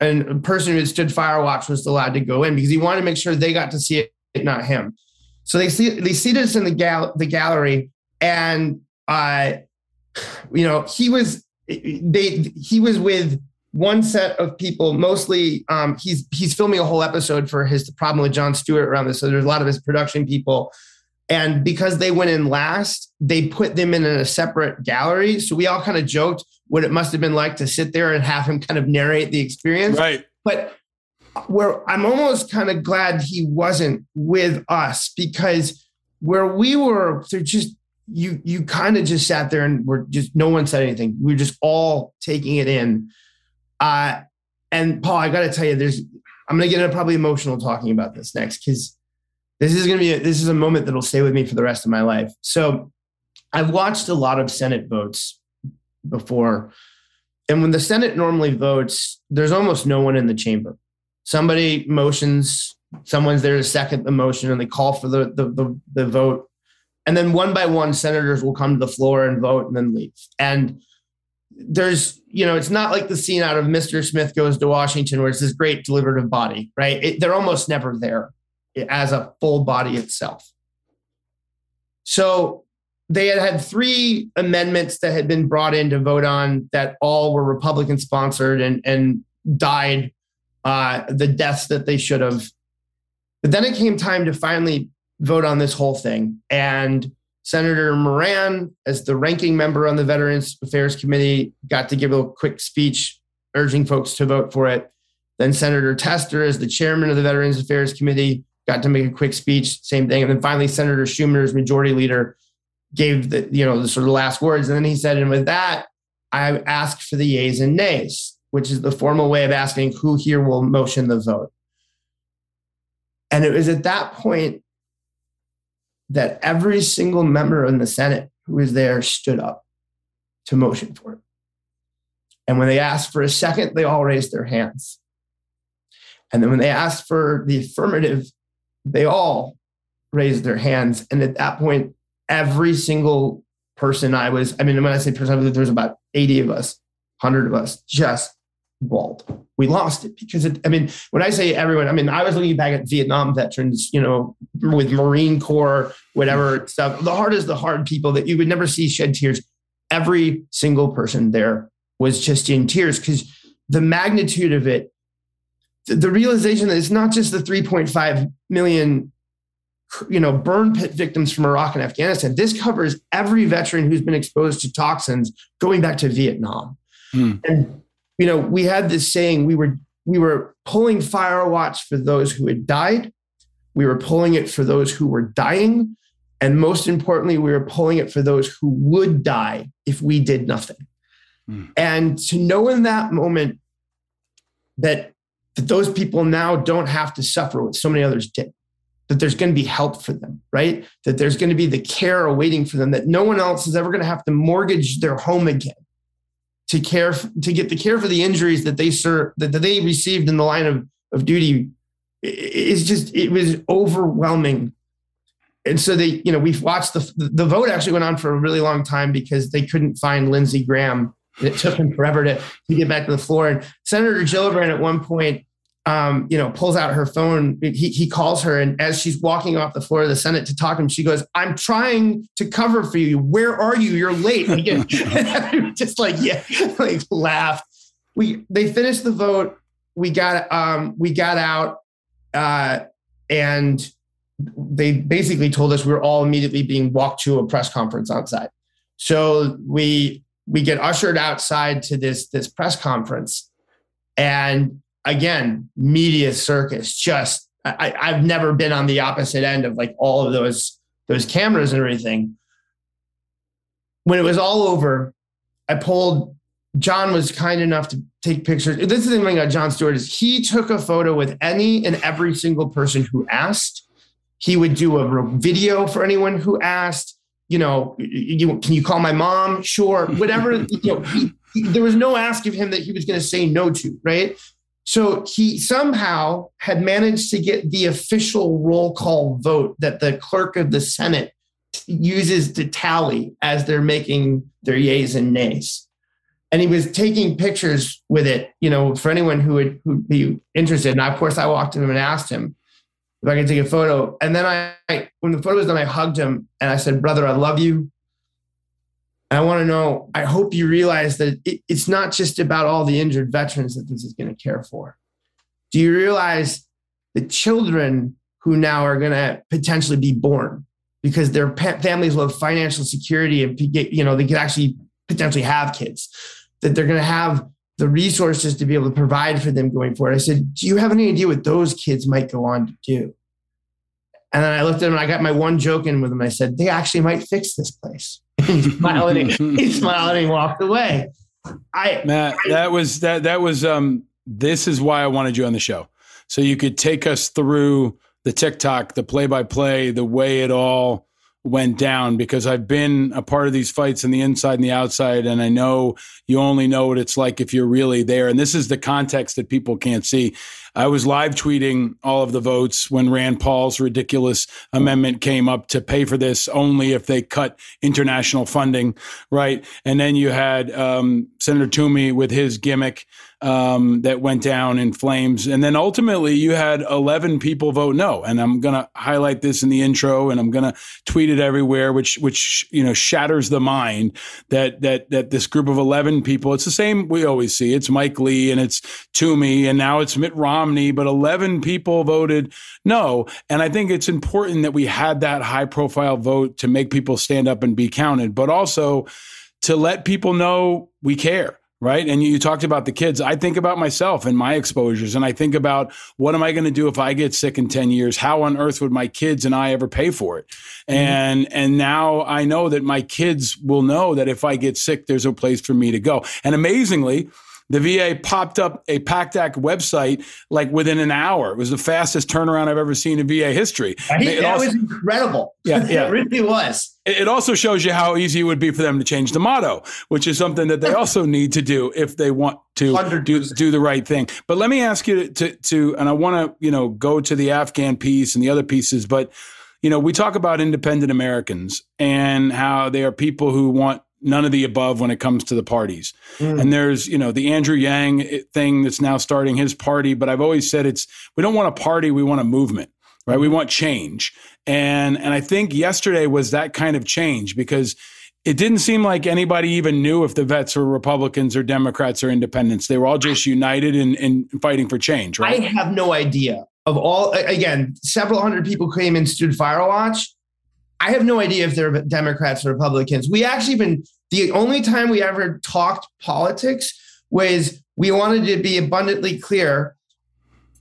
and person who had stood fire watch was allowed to go in because he wanted to make sure they got to see it, not him. So they see they seated us in the gal the gallery, and uh, you know he was they he was with one set of people mostly um, he's he's filming a whole episode for his problem with Jon Stewart around this. So there's a lot of his production people and because they went in last they put them in a separate gallery so we all kind of joked what it must have been like to sit there and have him kind of narrate the experience Right. but where I'm almost kind of glad he wasn't with us because where we were, they're just you you kind of just sat there and we're just no one said anything. We were just all taking it in. Uh, and Paul, I got to tell you, there's I'm gonna get probably emotional talking about this next because this is gonna be a, this is a moment that'll stay with me for the rest of my life. So I've watched a lot of Senate votes before. And when the Senate normally votes, there's almost no one in the chamber. Somebody motions, someone's there to second the motion, and they call for the, the, the, the vote. And then one by one, senators will come to the floor and vote and then leave. And there's you know it's not like the scene out of Mr. Smith Goes to Washington where it's this great deliberative body, right? It, they're almost never there as a full body itself. So they had had three amendments that had been brought in to vote on that all were Republican sponsored and and died uh, the deaths that they should have. But then it came time to finally vote on this whole thing, and Senator Moran, as the ranking member on the Veterans Affairs Committee, got to give a quick speech urging folks to vote for it. Then Senator Tester, as the chairman of the Veterans Affairs Committee, got to make a quick speech, same thing. And then finally, Senator Schumer, as majority leader, gave the you know the sort of last words. And then he said, and with that, I ask for the yeas and nays, which is the formal way of asking who here will motion the vote. And it was at that point that every single member in the Senate who was there stood up to motion for it. And when they asked for a second, they all raised their hands. And then when they asked for the affirmative, they all raised their hands. And at that point, every single person I was, I mean, when I say person, there was about 80 of us, 100 of us, just bawled. We lost it because it, I mean, when I say everyone, I mean, I was looking back at Vietnam veterans, you know, with Marine Corps, whatever stuff. The hard is the hard people that you would never see shed tears. Every single person there was just in tears because the magnitude of it, the, realization that it's not just the 3.5 million you know, burn pit victims from Iraq and Afghanistan. This covers every veteran who's been exposed to toxins going back to Vietnam. Hmm. And you know, we had this saying we were we were pulling fire watch for those who had died. We were pulling it for those who were dying. And most importantly, we were pulling it for those who would die if we did nothing. Hmm. And to know in that moment that, that those people now don't have to suffer what so many others did that there's going to be help for them, right? That there's going to be the care awaiting for them, that no one else is ever going to have to mortgage their home again to care to get the care for the injuries that they serve that, they received in the line of, of duty is just it was overwhelming. And so they, you know, we've watched the the vote actually went on for a really long time because they couldn't find Lindsey Graham. It took him forever to, to get back to the floor. And Senator Gillibrand at one point um, you know, pulls out her phone. He, he calls her, and as she's walking off the floor of the Senate to talk to him, she goes, "I'm trying to cover for you. Where are you? You're late." And again, just like yeah, like laugh. We they finished the vote. We got um we got out, uh, and they basically told us we were all immediately being walked to a press conference outside. So we we get ushered outside to this this press conference, and again, media circus. Just I, I've never been on the opposite end of like all of those those cameras and everything. When it was all over, I pulled. Jon was kind enough to take pictures. This is the thing about Jon Stewart is he took a photo with any and every single person who asked. He would do a video for anyone who asked. You know, you, can you call my mom? Sure, whatever. you know, he, he, there was no ask of him that he was going to say no to, right? So he somehow had managed to get the official roll call vote that the clerk of the Senate uses to tally as they're making their yays and nays. And he was taking pictures with it, you know, for anyone who would who'd be interested. And of course, I walked to him and asked him if I could take a photo. And then I, when the photo was done, I hugged him and I said, "Brother, I love you. I want to know, I hope you realize that it, it's not just about all the injured veterans that this is going to care for. Do you realize the children who now are going to potentially be born because their families will have financial security and you know, they could actually potentially have kids, that they're going to have the resources to be able to provide for them going forward. I said, Do you have any idea what those kids might go on to do? And then I looked at him and I got my one joke in with him. I said, They actually might fix this place he smiled and he, smiled and he walked away. I Matt, that was that that was um this is why I wanted you on the show. So you could take us through the TikTok, the play by play, the way it all went down because I've been a part of these fights in the inside and the outside and I know you only know what it's like if you're really there and this is the context that people can't see. I was live tweeting all of the votes when Rand Paul's ridiculous amendment came up to pay for this only if they cut international funding, right? And then you had um, Senator Toomey with his gimmick um, that went down in flames. And then ultimately, you had 11 people vote no. And I'm going to highlight this in the intro, and I'm going to tweet it everywhere, which which you know shatters the mind that that that this group of 11 people. It's the same we always see. It's Mike Lee and it's Toomey, and now it's Mitt Romney, but 11 people voted no. And I think it's important that we had that high profile vote to make people stand up and be counted, but also to let people know we care right? And you, you talked about the kids. I think about myself and my exposures, and I think about what am I going to do if I get sick in ten years? How on earth would my kids and I ever pay for it? Mm-hmm. And and now I know that my kids will know that if I get sick, there's a place for me to go. And amazingly. The VA popped up a PACT Act website like within an hour. It was the fastest turnaround I've ever seen in VA history. Right? It that also- was incredible. Yeah, yeah. it really was. it also shows you how easy it would be for them to change the motto, which is something that they also need to do if they want to do, 100%. do the right thing. But let me ask you to, to and I want to, you know, go to the Afghan piece and the other pieces, but you know, we talk about independent Americans and how they are people who want none of the above when it comes to the parties. And hmm. there's, you know, the Andrew Yang eh, thing that's now starting his party, but I've always said it's we don't want a party, we want a movement right? We want change. And and I think yesterday was that kind of change because it didn't seem like anybody even knew if the vets were Republicans or Democrats or independents. They were all just united in, in fighting for change, right? I have no idea of all. Again, several hundred people came and stood fire watch. I have no idea if they're Democrats or Republicans. We actually been the only time we ever talked politics was we wanted to be abundantly clear.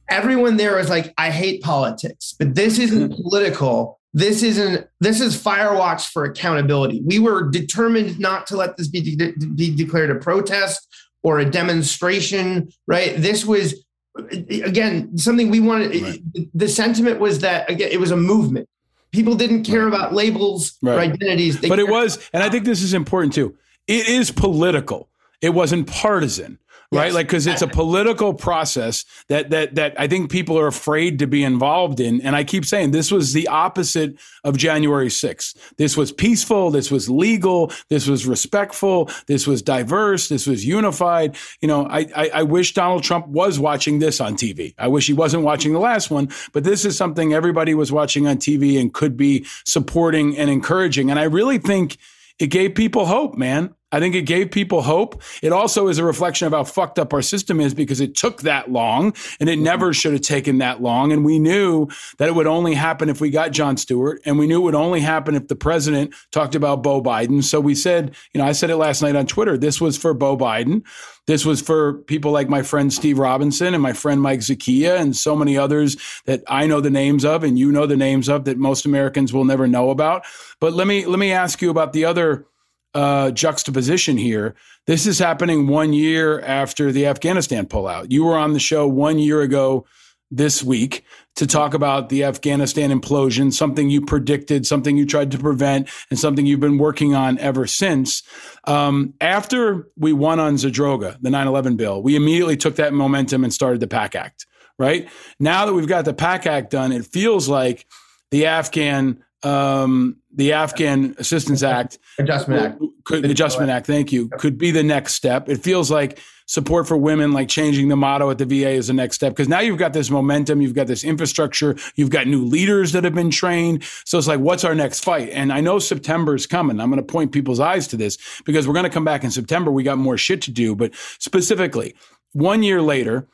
Everyone there was like, I hate politics, but this isn't hmm. political. This isn't, this is fire watch for accountability. We were determined not to let this be, de- be declared a protest or a demonstration, right? This was, again, something we wanted. Right. The sentiment was that, again, it was a movement. People didn't care about labels or identities. They But it was, and I think this is important too. It is political. It wasn't partisan, right? Yes. Like because it's a political process that that that I think people are afraid to be involved in. And I keep saying this was the opposite of January 6th. This was peaceful. This was legal. This was respectful. This was diverse. This was unified. You know, I I, I wish Donald Trump was watching this on TV. I wish he wasn't watching the last one. But this is something everybody was watching on TV and could be supporting and encouraging. And I really think it gave people hope, man. I think it gave people hope. It also is a reflection of how fucked up our system is because it took that long and it never mm-hmm. should have taken that long. And we knew that it would only happen if we got Jon Stewart and we knew it would only happen if the president talked about Bo Biden. So we said, you know, I said it last night on Twitter. This was for Bo Biden. This was for people like my friend Steve Robinson and my friend Mike Zakia and so many others that I know the names of and you know the names of that most Americans will never know about. But let me let me ask you about the other uh, juxtaposition here. This is happening one year after the Afghanistan pullout. You were on the show one year ago this week to talk about the Afghanistan implosion, something you predicted, something you tried to prevent, and something you've been working on ever since. Um, after we won on Zadroga, the 9 11 bill, we immediately took that momentum and started the PACT Act, right? Now that we've got the PACT Act done, it feels like the Afghan. Um, the Afghan Assistance Act Adjustment Act. could the Adjustment Act, thank you, could be the next step. It feels like support for women, like changing the motto at the VA is the next step. Because now you've got this momentum, you've got this infrastructure, you've got new leaders that have been trained. So it's like, what's our next fight? And I know September is coming. I'm going to point people's eyes to this because we're going to come back in September. We got more shit to do. But specifically, one year later,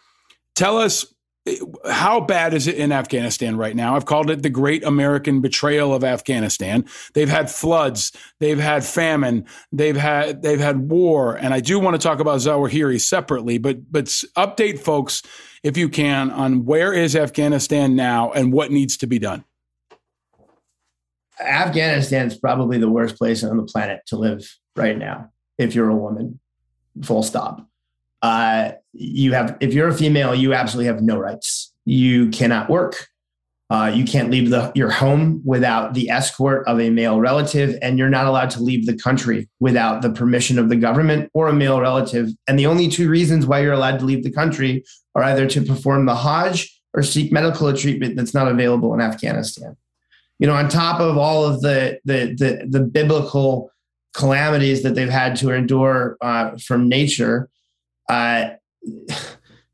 tell us how bad is it in Afghanistan right now? I've called it the great American betrayal of Afghanistan. They've had floods, they've had famine, they've had they've had war, and I do want to talk about Zawahiri separately, but but update folks if you can on where is Afghanistan now and what needs to be done. Afghanistan is probably the worst place on the planet to live right now if you're a woman. Full stop. Uh, you have if you're a female, you absolutely have no rights. You cannot work. Uh, you can't leave the, your home without the escort of a male relative, and you're not allowed to leave the country without the permission of the government or a male relative. And the only two reasons why you're allowed to leave the country are either to perform the Hajj or seek medical treatment that's not available in Afghanistan. You know, on top of all of the the the, the biblical calamities that they've had to endure uh, from nature, uh,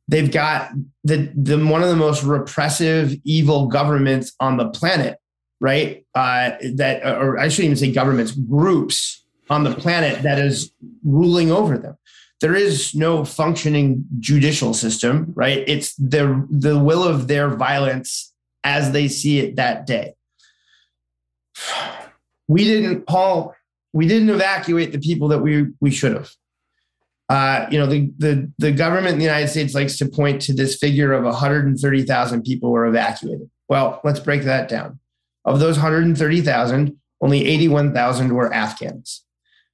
they've got the, the one of the most repressive, evil governments on the planet, right? Uh, that, or I shouldn't even say governments, groups on the planet that is ruling over them. There is no functioning judicial system, right? It's the the will of their violence as they see it that day. We didn't, Paul. We didn't evacuate the people that we we should have. Uh, you know, the, the, the government in the United States likes to point to this figure of 130,000 people were evacuated. Well, let's break that down. Of those 130,000, only 81,000 were Afghans.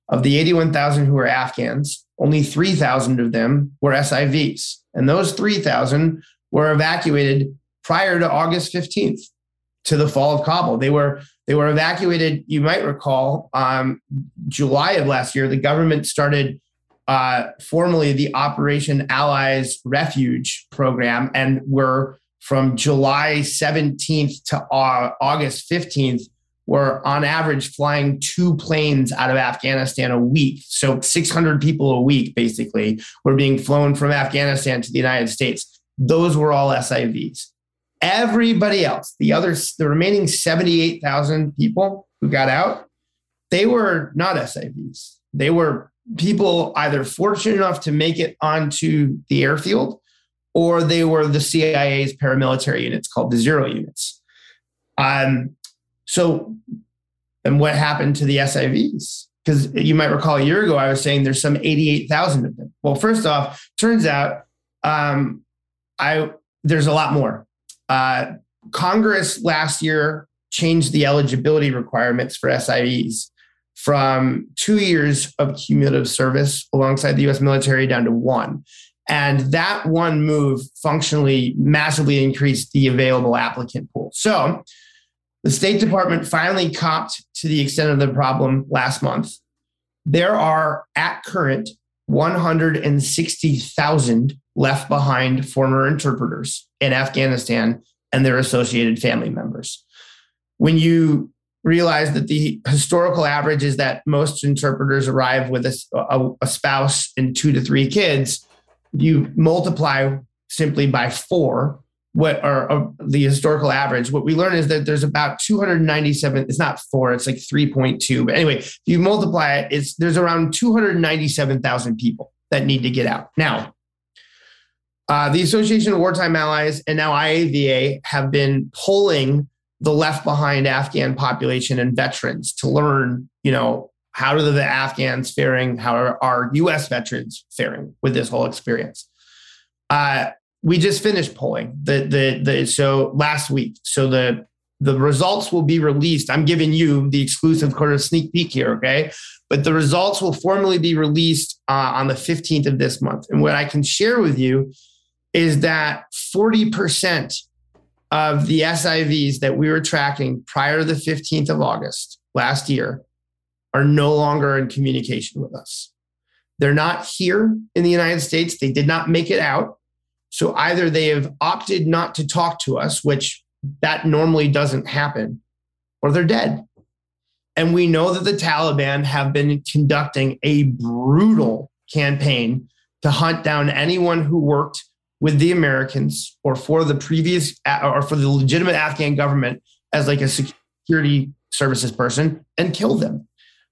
Of the 81,000 who were Afghans, only 3,000 of them were SIVs. And those 3,000 were evacuated prior to August 15th to the fall of Kabul. They were they were evacuated. You might recall, um, July of last year, the government started uh, formally the Operation Allies Refuge program, and we're from July 17th to August 15th. We're on average flying two planes out of Afghanistan a week. So 600 people a week, basically, were being flown from Afghanistan to the United States. Those were all SIVs. Everybody else, the others, the remaining 78,000 people who got out, they were not SIVs. They were people either fortunate enough to make it onto the airfield or they were the CIA's paramilitary units called the zero units. Um, so, and what happened to the SIVs? Because you might recall a year ago, I was saying there's some 88,000 of them. Well, first off, turns out um, I there's a lot more. Uh, Congress last year changed the eligibility requirements for SIVs from two years of cumulative service alongside the US military down to one. And that one move functionally massively increased the available applicant pool. So the State Department finally copped to the extent of the problem last month. There are at current 160,000 left behind former interpreters in Afghanistan and their associated family members. When you realize that the historical average is that most interpreters arrive with a, a, a spouse and two to three kids. You multiply simply by four what are uh, the historical average. What we learn is that there's about 297. It's not four. It's like 3.2. But anyway, if you multiply it, it's there's around 297,000 people that need to get out now. Uh, the Association of Wartime Allies and now IAVA have been polling the left behind Afghan population and veterans to learn, you know, how are the Afghans faring? How are our US veterans faring with this whole experience? Uh, we just finished polling the, the, the, so last week. So the, the results will be released. I'm giving you the exclusive kind of sneak peek here, okay? But the results will formally be released uh, on the 15th of this month. And what I can share with you is that 40% of the SIVs that we were tracking prior to the 15th of August last year are no longer in communication with us. They're not here in the United States. They did not make it out. So either they have opted not to talk to us, which that normally doesn't happen, or they're dead. And we know that the Taliban have been conducting a brutal campaign to hunt down anyone who worked with the Americans or for the previous or for the legitimate Afghan government as like a security services person and kill them.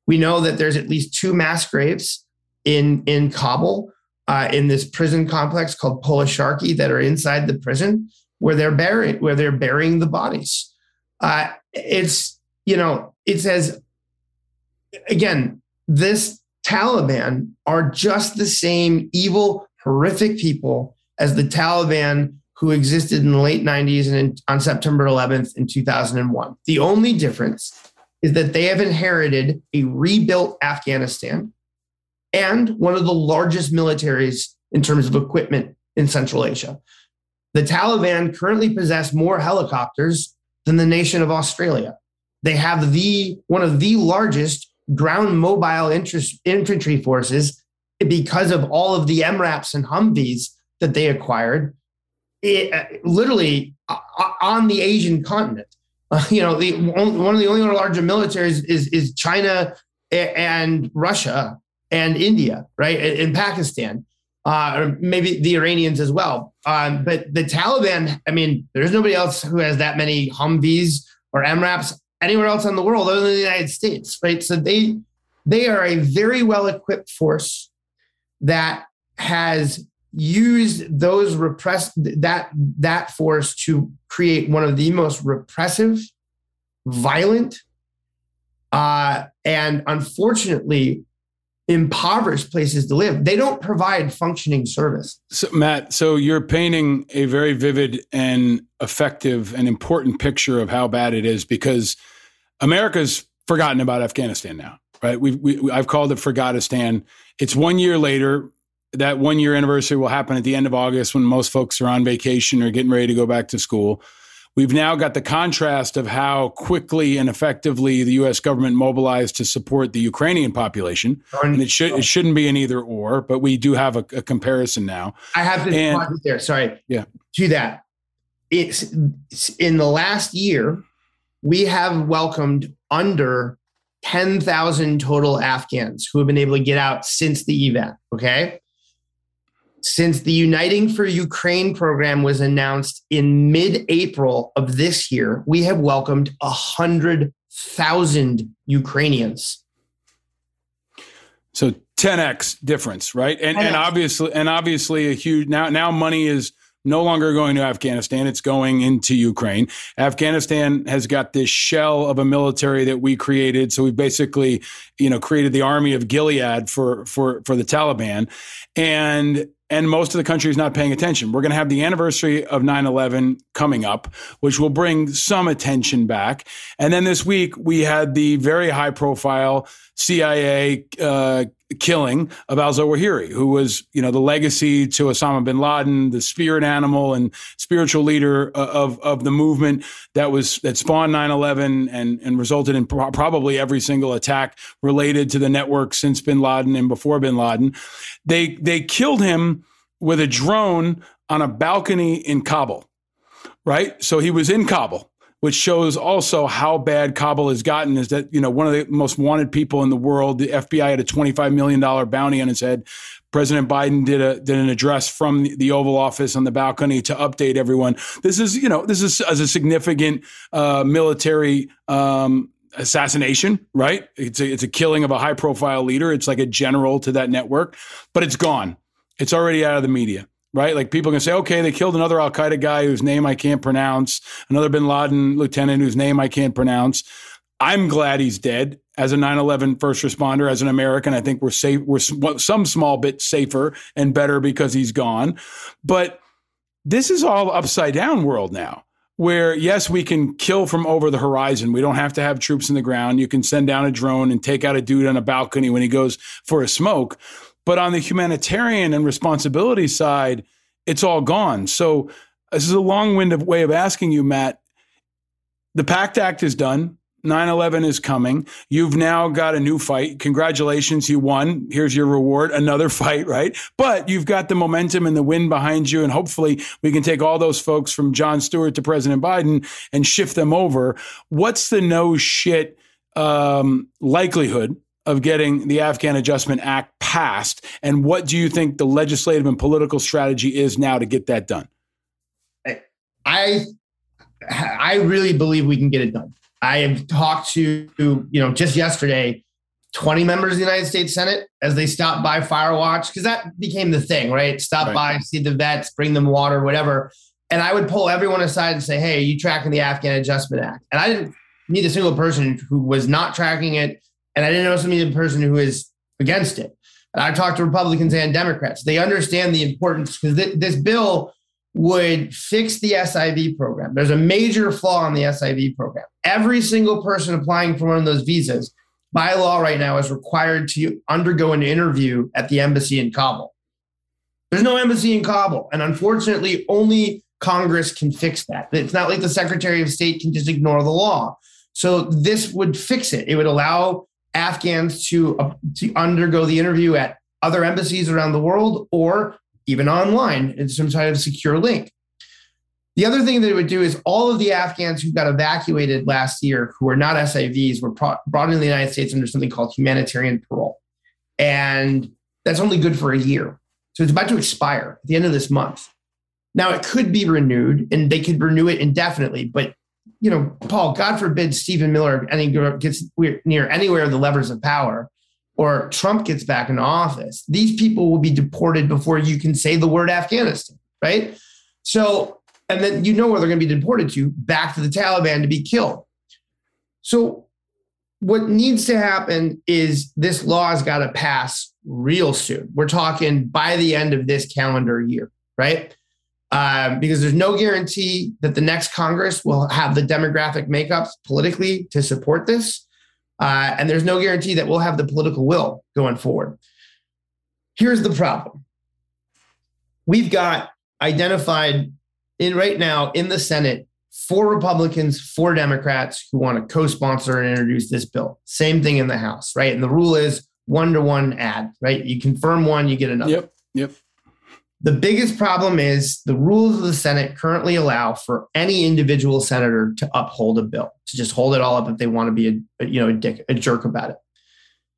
We know that there's at least two mass graves in in Kabul uh, in this prison complex called Polisharki that are inside the prison where they're burying where they're burying the bodies. Uh, it's you know it says again this Taliban are just the same evil horrific people as the Taliban who existed in the late 90s and in, on September 11th in 2001. The only difference is that they have inherited a rebuilt Afghanistan and one of the largest militaries in terms of equipment in Central Asia. the Taliban currently possess more helicopters than the nation of Australia. They have the one of the largest ground mobile interest, infantry forces because of all of the MRAPs and Humvees that they acquired, it, uh, literally uh, uh, on the Asian continent. Uh, you know, the one of the only larger militaries is is China and Russia and India, right, and Pakistan, or maybe the Iranians as well. Um, but the Taliban, I mean, there's nobody else who has that many Humvees or MRAPs anywhere else in the world other than the United States, right? So they they are a very well equipped force that has used those repressed that that force to create one of the most repressive, violent, uh, and unfortunately impoverished places to live. They don't provide functioning service. So, Matt, so you're painting a very vivid and effective and important picture of how bad it is because America's forgotten about Afghanistan now, right? We've, we, I've called it Forgotistan. It's one year later. That one year anniversary will happen at the end of August when most folks are on vacation or getting ready to go back to school. We've now got the contrast of how quickly and effectively the U.S. government mobilized to support the Ukrainian population, and it should it shouldn't be an either or, but we do have a, a comparison now. I have to And- there. Sorry. Yeah. To that, it's, it's in the last year, we have welcomed under 10,000 total Afghans who have been able to get out since the event. Okay. Since the Uniting for Ukraine program was announced in mid April of this year, we have welcomed 100,000 Ukrainians. So 10x difference, right? And and 10x. obviously and obviously a huge now now money is no longer going to Afghanistan, it's going into Ukraine. Afghanistan has got this shell of a military that we created, so we basically, you know, created the army of Gilead for for for the Taliban. And and most of the country is not paying attention. We're going to have the anniversary of 9 11 coming up, which will bring some attention back. And then this week, we had the very high profile CIA uh, killing of al Zawahiri, who was, you know, the legacy to Osama bin Laden, the spirit animal and spiritual leader uh, of, of the movement that was that spawned 9-11 and, and resulted in pro- probably every single attack related to the network since bin Laden and before bin Laden. They they killed him with a drone on a balcony in Kabul, right? So he was in Kabul, which shows also how bad Kabul has gotten. Is that you know one of the most wanted people in the world? The FBI had a twenty-five million dollar bounty on his head. President Biden did a did an address from the, the Oval Office on the balcony to update everyone. This is you know this is as a significant uh, military. Um, assassination, right? It's a, it's a killing of a high profile leader. It's like a general to that network, but it's gone. It's already out of the media, right? Like people can say, okay, they killed another Al Qaeda guy whose name I can't pronounce, another bin Laden lieutenant whose name I can't pronounce. I'm glad he's dead. As a 9/11 first responder, as an American, I think we're safe. We're some small bit safer and better because he's gone. But this is all upside down world now where yes we can kill from over the horizon we don't have to have troops in the ground you can send down a drone and take out a dude on a balcony when he goes for a smoke but on the humanitarian and responsibility side it's all gone. So this is a long-winded way of asking you matt. The pact act is done. 9-11 is coming. You've now got a new fight. Congratulations you won. Here's your reward. Another fight right? But you've got the momentum and the wind behind you and hopefully we can take all those folks from jon stewart to president biden and shift them over. What's the no shit um, likelihood of getting the afghan adjustment act passed and what do you think the legislative and political strategy is now to get that done I I really believe we can get it done. I have talked to, you know, just yesterday, 20 members of the United States Senate as they stopped by Firewatch, because that became the thing, right? Stop Right. by, see the vets, bring them water, whatever. And I would pull everyone aside and say, Hey, are you tracking the Afghan Adjustment Act? And I didn't meet a single person who was not tracking it. And I didn't also meet a person who is against it. And I talked to Republicans and Democrats. They understand the importance because th- this bill would fix the SIV program. There's a major flaw in the SIV program. Every single person applying for one of those visas by law right now is required to undergo an interview at the embassy in Kabul. There's no embassy in Kabul. And unfortunately, only Congress can fix that. It's not like the Secretary of State can just ignore the law. So this would fix it. It would allow Afghans to, uh, to undergo the interview at other embassies around the world or even online in some kind of secure link. The other thing that it would do is all of the Afghans who got evacuated last year, who are not SIVs, were pro- brought into the United States under something called humanitarian parole. And that's only good for a year. So it's about to expire at the end of this month. Now it could be renewed and they could renew it indefinitely, but you know, Paul, God forbid Stephen Miller any gets near anywhere of the levers of power or Trump gets back in office. These people will be deported before you can say the word Afghanistan, right? So, and then you know where they're going to be deported to back to the Taliban to be killed. So, what needs to happen is this law has got to pass real soon. We're talking by the end of this calendar year, right? Um, because there's no guarantee that the next Congress will have the demographic makeups politically to support this. Uh, and there's no guarantee that we'll have the political will going forward. Here's the problem we've got identified in right now in the Senate four Republicans, four Democrats who want to co-sponsor and introduce this bill. Same thing in the House, right? And the rule is one to one add, right? You confirm one, you get another. Yep. Yep. The biggest problem is the rules of the Senate currently allow for any individual senator to uphold a bill, to just hold it all up if they want to be a, you know a dick, a jerk about it.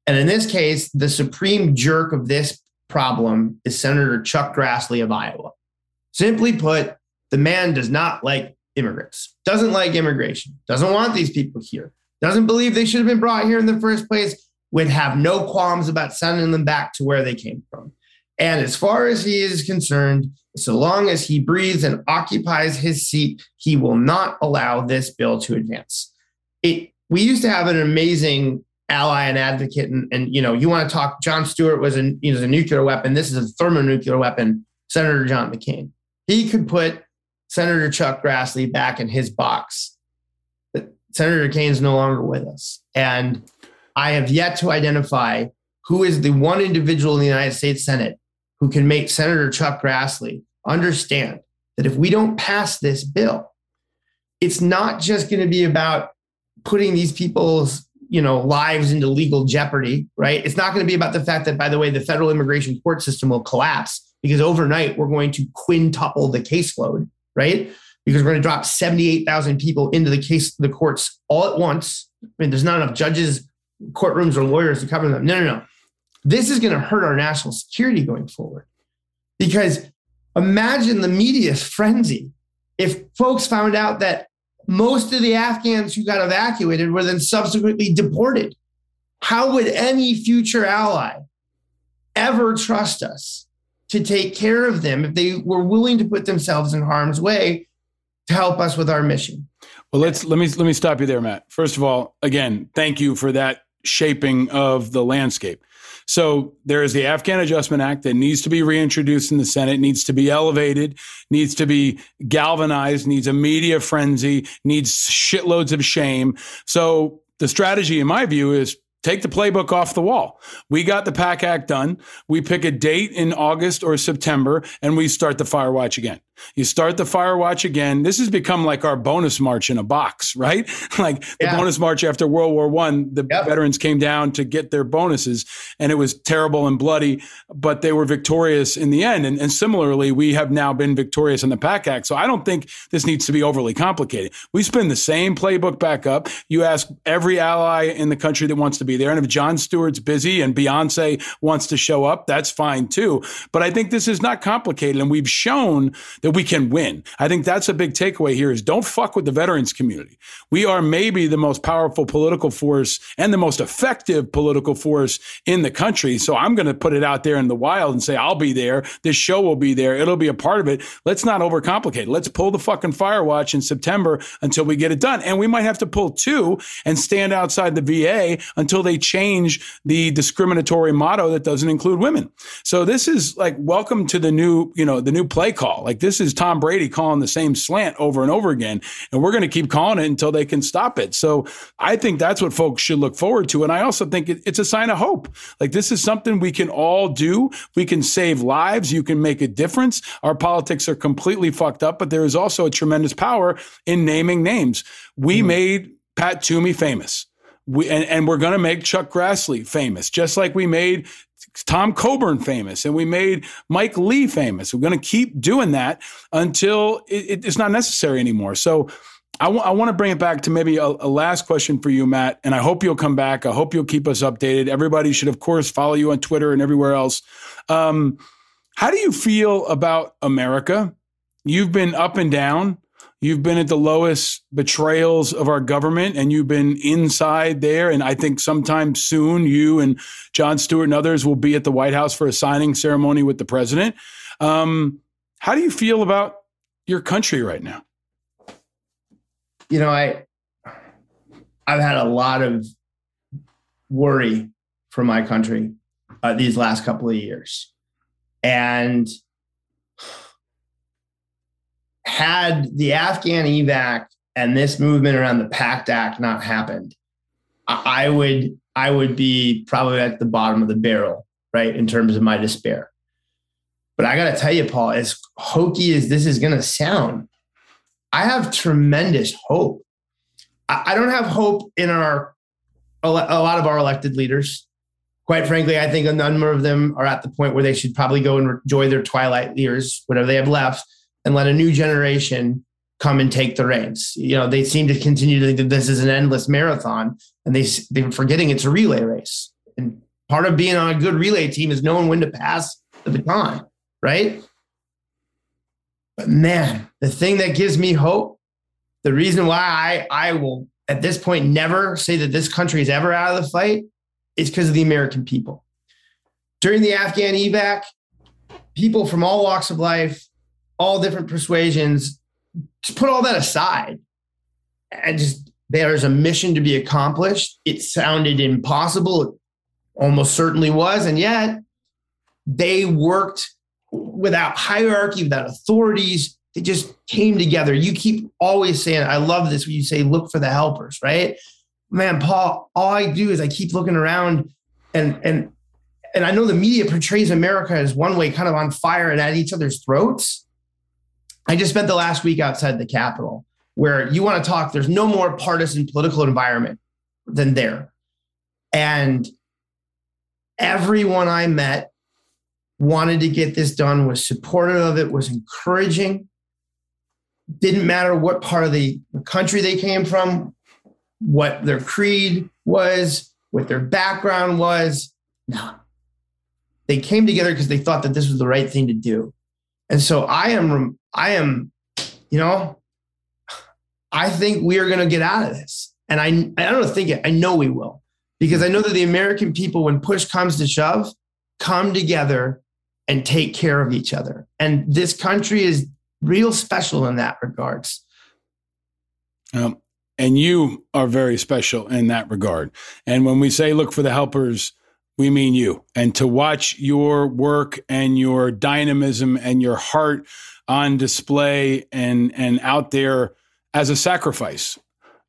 And in this case, the supreme jerk of this problem is Senator Chuck Grassley of Iowa. Simply put, the man does not like immigrants, doesn't like immigration, doesn't want these people here, doesn't believe they should have been brought here in the first place, would have no qualms about sending them back to where they came from. And as far as he is concerned, so long as he breathes and occupies his seat, he will not allow this bill to advance. It we used to have an amazing ally and advocate, and, and you know, you want to talk. Jon Stewart was a, was a nuclear weapon. This is a thermonuclear weapon. Senator John McCain. He could put Senator Chuck Grassley back in his box. But Senator McCain's no longer with us, and I have yet to identify who is the one individual in the United States Senate who can make Senator Chuck Grassley understand that if we don't pass this bill, it's not just going to be about putting these people's you know lives into legal jeopardy, right? It's not going to be about the fact that, by the way, the federal immigration court system will collapse because overnight we're going to quintuple the caseload, right? Because we're going to drop 78,000 people into the case, the courts all at once. I mean, there's not enough judges, courtrooms, or lawyers to cover them. No, no, no. This is going to hurt our national security going forward. Because imagine the media frenzy if folks found out that most of the Afghans who got evacuated were then subsequently deported. How would any future ally ever trust us to take care of them if they were willing to put themselves in harm's way to help us with our mission? Well, let's let me let me stop you there, Matt. First of all, again, thank you for that shaping of the landscape. So there is the Afghan Adjustment Act that needs to be reintroduced in the Senate, needs to be elevated, needs to be galvanized, needs a media frenzy, needs shitloads of shame. So the strategy, in my view, is take the playbook off the wall. We got the PACT Act done. We pick a date in August or September and we start the fire watch again. You start the fire watch again. This has become like our bonus march in a box, right? like the Yeah. bonus march after World War One, the Yep. veterans came down to get their bonuses and it was terrible and bloody, but they were victorious in the end. And, and similarly, we have now been victorious in the PACT Act. So I don't think this needs to be overly complicated. We spin the same playbook back up. You ask every ally in the country that wants to be there. And if Jon Stewart's busy and Beyonce wants to show up, that's fine too. But I think this is not complicated. And we've shown that we can win. I think that's a big takeaway here is don't fuck with the veterans community. We are maybe the most powerful political force and the most effective political force in the country. So I'm going to put it out there in the wild and say, I'll be there. This show will be there. It'll be a part of it. Let's not overcomplicate. it. Let's pull the fucking fire watch in September until we get it done. And we might have to pull two and stand outside the VA until they change the discriminatory motto that doesn't include women. So this is like welcome to the new, you know, the new play call. Like this is Tom Brady calling the same slant over and over again, and we're going to keep calling it until they can stop it. So I think that's what folks should look forward to, and I also think it, it's a sign of hope. Like this is something we can all do. We can save lives. You can make a difference. Our politics are completely fucked up, but there is also a tremendous power in naming names. We hmm. made Pat Toomey famous. We, and, and we're going to make Chuck Grassley famous, just like we made Tom Coburn famous and we made Mike Lee famous. We're going to keep doing that until it, it's not necessary anymore. So I want to bring it back to maybe a, a, last question for you, Matt, and I hope you'll come back. I hope you'll keep us updated. Everybody should, of course, follow you on Twitter and everywhere else. Um, how do you feel about America? You've been up and down. You've been at the lowest betrayals of our government and you've been inside there. And I think sometime soon, you and Jon Stewart and others will be at the White House for a signing ceremony with the president. Um, how do you feel about your country right now? You know, I I've had a lot of worry for my country uh, these last couple of years, and had the Afghan evac and this movement around the PACT Act not happened, I would I would be probably at the bottom of the barrel, right, in terms of my despair. But I got to tell you, Paul, as hokey as this is going to sound, I have tremendous hope. I don't have hope in our a lot of our elected leaders. Quite frankly, I think a number of them are at the point where they should probably go and enjoy their twilight years, whatever they have left and let a new generation come and take the reins. You know, they seem to continue to think that this is an endless marathon, and they they're forgetting it's a relay race. And part of being on a good relay team is knowing when to pass the baton, right? But man, the thing that gives me hope, the reason why I I will at this point never say that this country is ever out of the fight is because of the American people. During the Afghan evac, people from all walks of life, all different persuasions, just put all that aside and just there's a mission to be accomplished. It sounded impossible. It almost certainly was. And yet they worked without hierarchy, without authorities. They just came together. You keep always saying, I love this when you say, look for the helpers, right? Man, Paul, all I do is I keep looking around and and and I know the media portrays America as one way, kind of on fire and at each other's throats. I just spent the last week outside the Capitol where you want to talk, there's no more partisan political environment than there. And everyone I met wanted to get this done, was supportive of it, was encouraging. Didn't matter what part of the country they came from, what their creed was, what their background was. No. They came together because they thought that this was the right thing to do. And so I am, I am, you know, I think we are going to get out of this. And I, I don't think it, I know we will, because I know that the American people, when push comes to shove, come together and take care of each other. And this country is real special in that regards. Um, and you are very special in that regard. And when we say look for the helpers, we mean you. And to watch your work and your dynamism and your heart on display and and out there as a sacrifice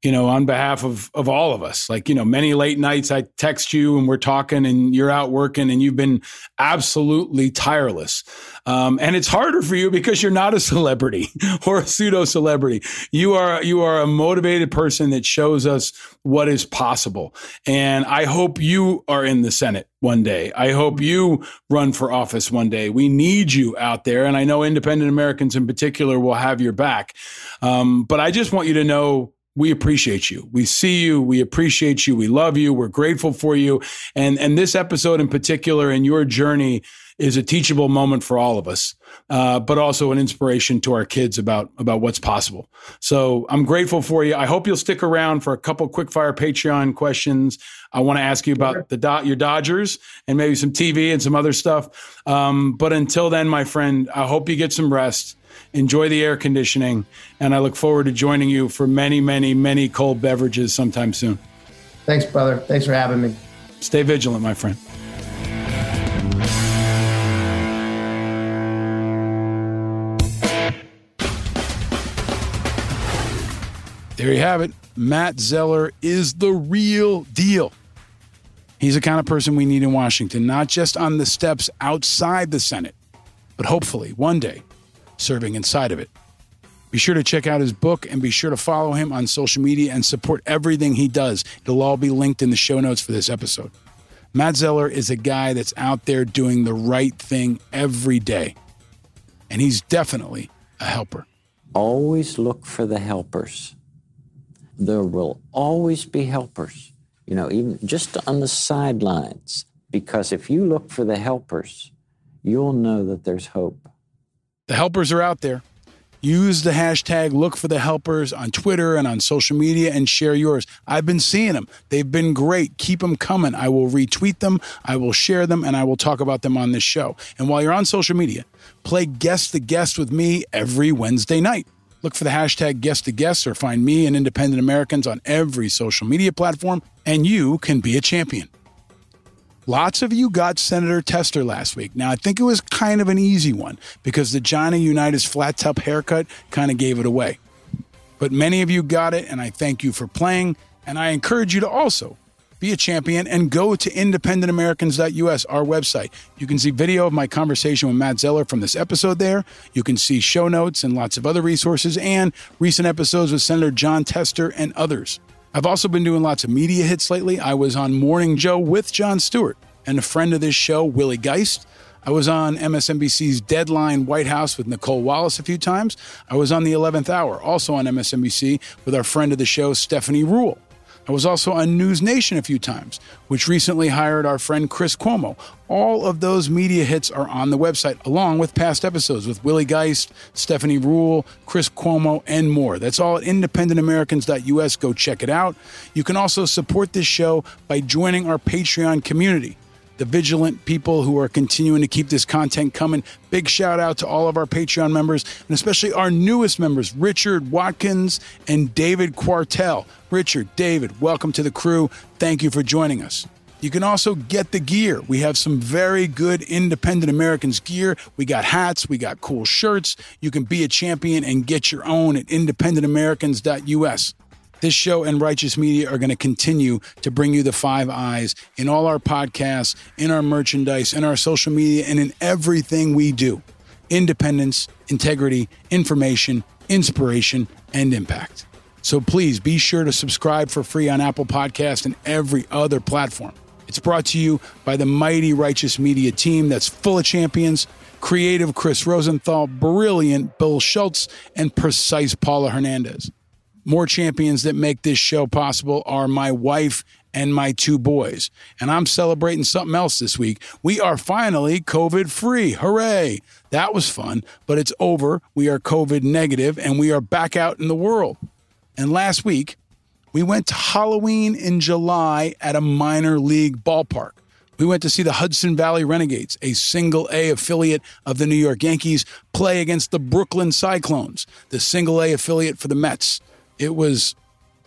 you know, on behalf of of all of us. Like, you know, many late nights I text you and we're talking and you're out working and you've been absolutely tireless. Um, and it's harder for you because you're not a celebrity or a pseudo celebrity. You are you are a motivated person that shows us what is possible. And I hope you are in the Senate one day. I hope you run for office one day. We need you out there. And I know independent Americans in particular will have your back. Um, but I just want you to know we appreciate you. We see you. We appreciate you. We love you. We're grateful for you. And, and this episode in particular and your journey is a teachable moment for all of us, uh, but also an inspiration to our kids about, about what's possible. So I'm grateful for you. I hope you'll stick around for a couple quickfire Patreon questions. I want to ask you about sure. the dot your Dodgers and maybe some TV and some other stuff. Um, but until then, my friend, I hope you get some rest enjoy the air conditioning, and I look forward to joining you for many, many, many cold beverages sometime soon. Thanks, brother. Thanks for having me. Stay vigilant, my friend. There you have it. Matt Zeller is the real deal. He's the kind of person we need in Washington, not just on the steps outside the Senate, but hopefully one day serving inside of it. Be sure to check out his book and be sure to follow him on social media and support everything he does. It'll all be linked in the show notes for this episode. Matt Zeller is a guy that's out there doing the right thing every day, and he's definitely a helper. always look for the helpers. There will always be helpers, you know, even just on the sidelines. Because if you look for the helpers, you'll know that there's hope. The helpers are out there. Use the hashtag look for the helpers on Twitter and on social media and share yours. I've been seeing them. They've been great. Keep them coming. I will retweet them, I will share them, and I will talk about them on this show. And while you're on social media, play Guess the Guest with me every Wednesday night. Look for the hashtag Guess the Guest or find me and Independent Americans on every social media platform, and you can be a champion. Lots of you got Senator Tester last week. Now, I think it was kind of an easy one because the Johnny Unitas flat top haircut kind of gave it away. But many of you got it, and I thank you for playing. And I encourage you to also be a champion and go to independentamericans.us, our website. You can see video of my conversation with Matt Zeller from this episode there. You can see show notes and lots of other resources and recent episodes with Senator Jon Tester and others. I've also been doing lots of media hits lately. I was on Morning Joe with Jon Stewart and a friend of this show, Willie Geist. I was on MSNBC's Deadline White House with Nicolle Wallace a few times. I was on the 11th Hour, also on MSNBC, with our friend of the show, Stephanie Ruhle. I was also on News Nation a few times, which recently hired our friend Chris Cuomo. All of those media hits are on the website, along with past episodes with Willie Geist, Stephanie Ruhle, Chris Cuomo, and more. That's all at independentamericans.us. Go check it out. You can also support this show by joining our Patreon community the vigilant people who are continuing to keep this content coming. Big shout out to all of our Patreon members and especially our newest members, Richard Watkins and David Quartel. Richard, David, welcome to the crew. Thank you for joining us. You can also get the gear. We have some very good independent Americans gear. We got hats, we got cool shirts. You can be a champion and get your own at independentamericans.us. This show and Righteous Media are going to continue to bring you the five eyes in all our podcasts, in our merchandise, in our social media, and in everything we do. Independence, integrity, information, inspiration, and impact. So please be sure to subscribe for free on Apple Podcast and every other platform. It's brought to you by the mighty Righteous Media team that's full of champions, creative Chris Rosenthal, brilliant Bill Schultz, and precise Paula Hernandez. More champions that make this show possible are my wife and my two boys. And I'm celebrating something else this week. We are finally COVID free. Hooray! That was fun, but it's over. We are COVID negative and we are back out in the world. And last week, we went to Halloween in July at a minor league ballpark. We went to see the Hudson Valley Renegades, a single A affiliate of the New York Yankees, play against the Brooklyn Cyclones, the single A affiliate for the Mets. It was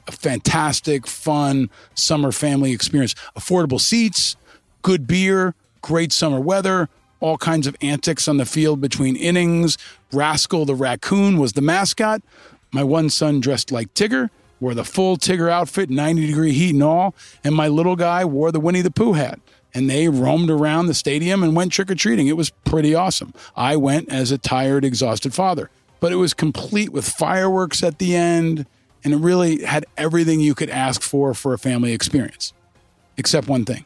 a fantastic, fun summer family experience. Affordable seats, good beer, great summer weather, all kinds of antics on the field between innings. Rascal the raccoon was the mascot. My one son dressed like Tigger, wore the full Tigger outfit, 90 degree heat and all, and my little guy wore the Winnie the Pooh hat. And they roamed around the stadium and went trick or treating. It was pretty awesome. I went as a tired, exhausted father, but it was complete with fireworks at the end, and it really had everything you could ask for for a family experience, except one thing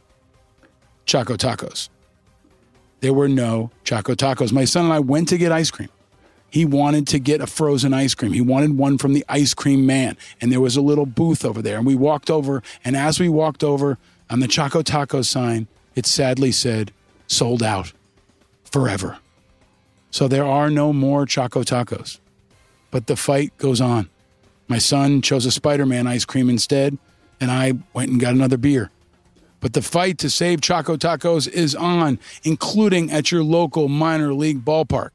Choco Tacos. There were no Choco Tacos. My son and I went to get ice cream. He wanted to get a frozen ice cream. He wanted one from the ice cream man. And there was a little booth over there. And we walked over. And as we walked over on the Choco Taco sign, it sadly said, sold out forever. So there are no more Choco Tacos. But the fight goes on. My son chose a Spider Man ice cream instead, and I went and got another beer. But the fight to save Choco Tacos is on, including at your local minor league ballpark.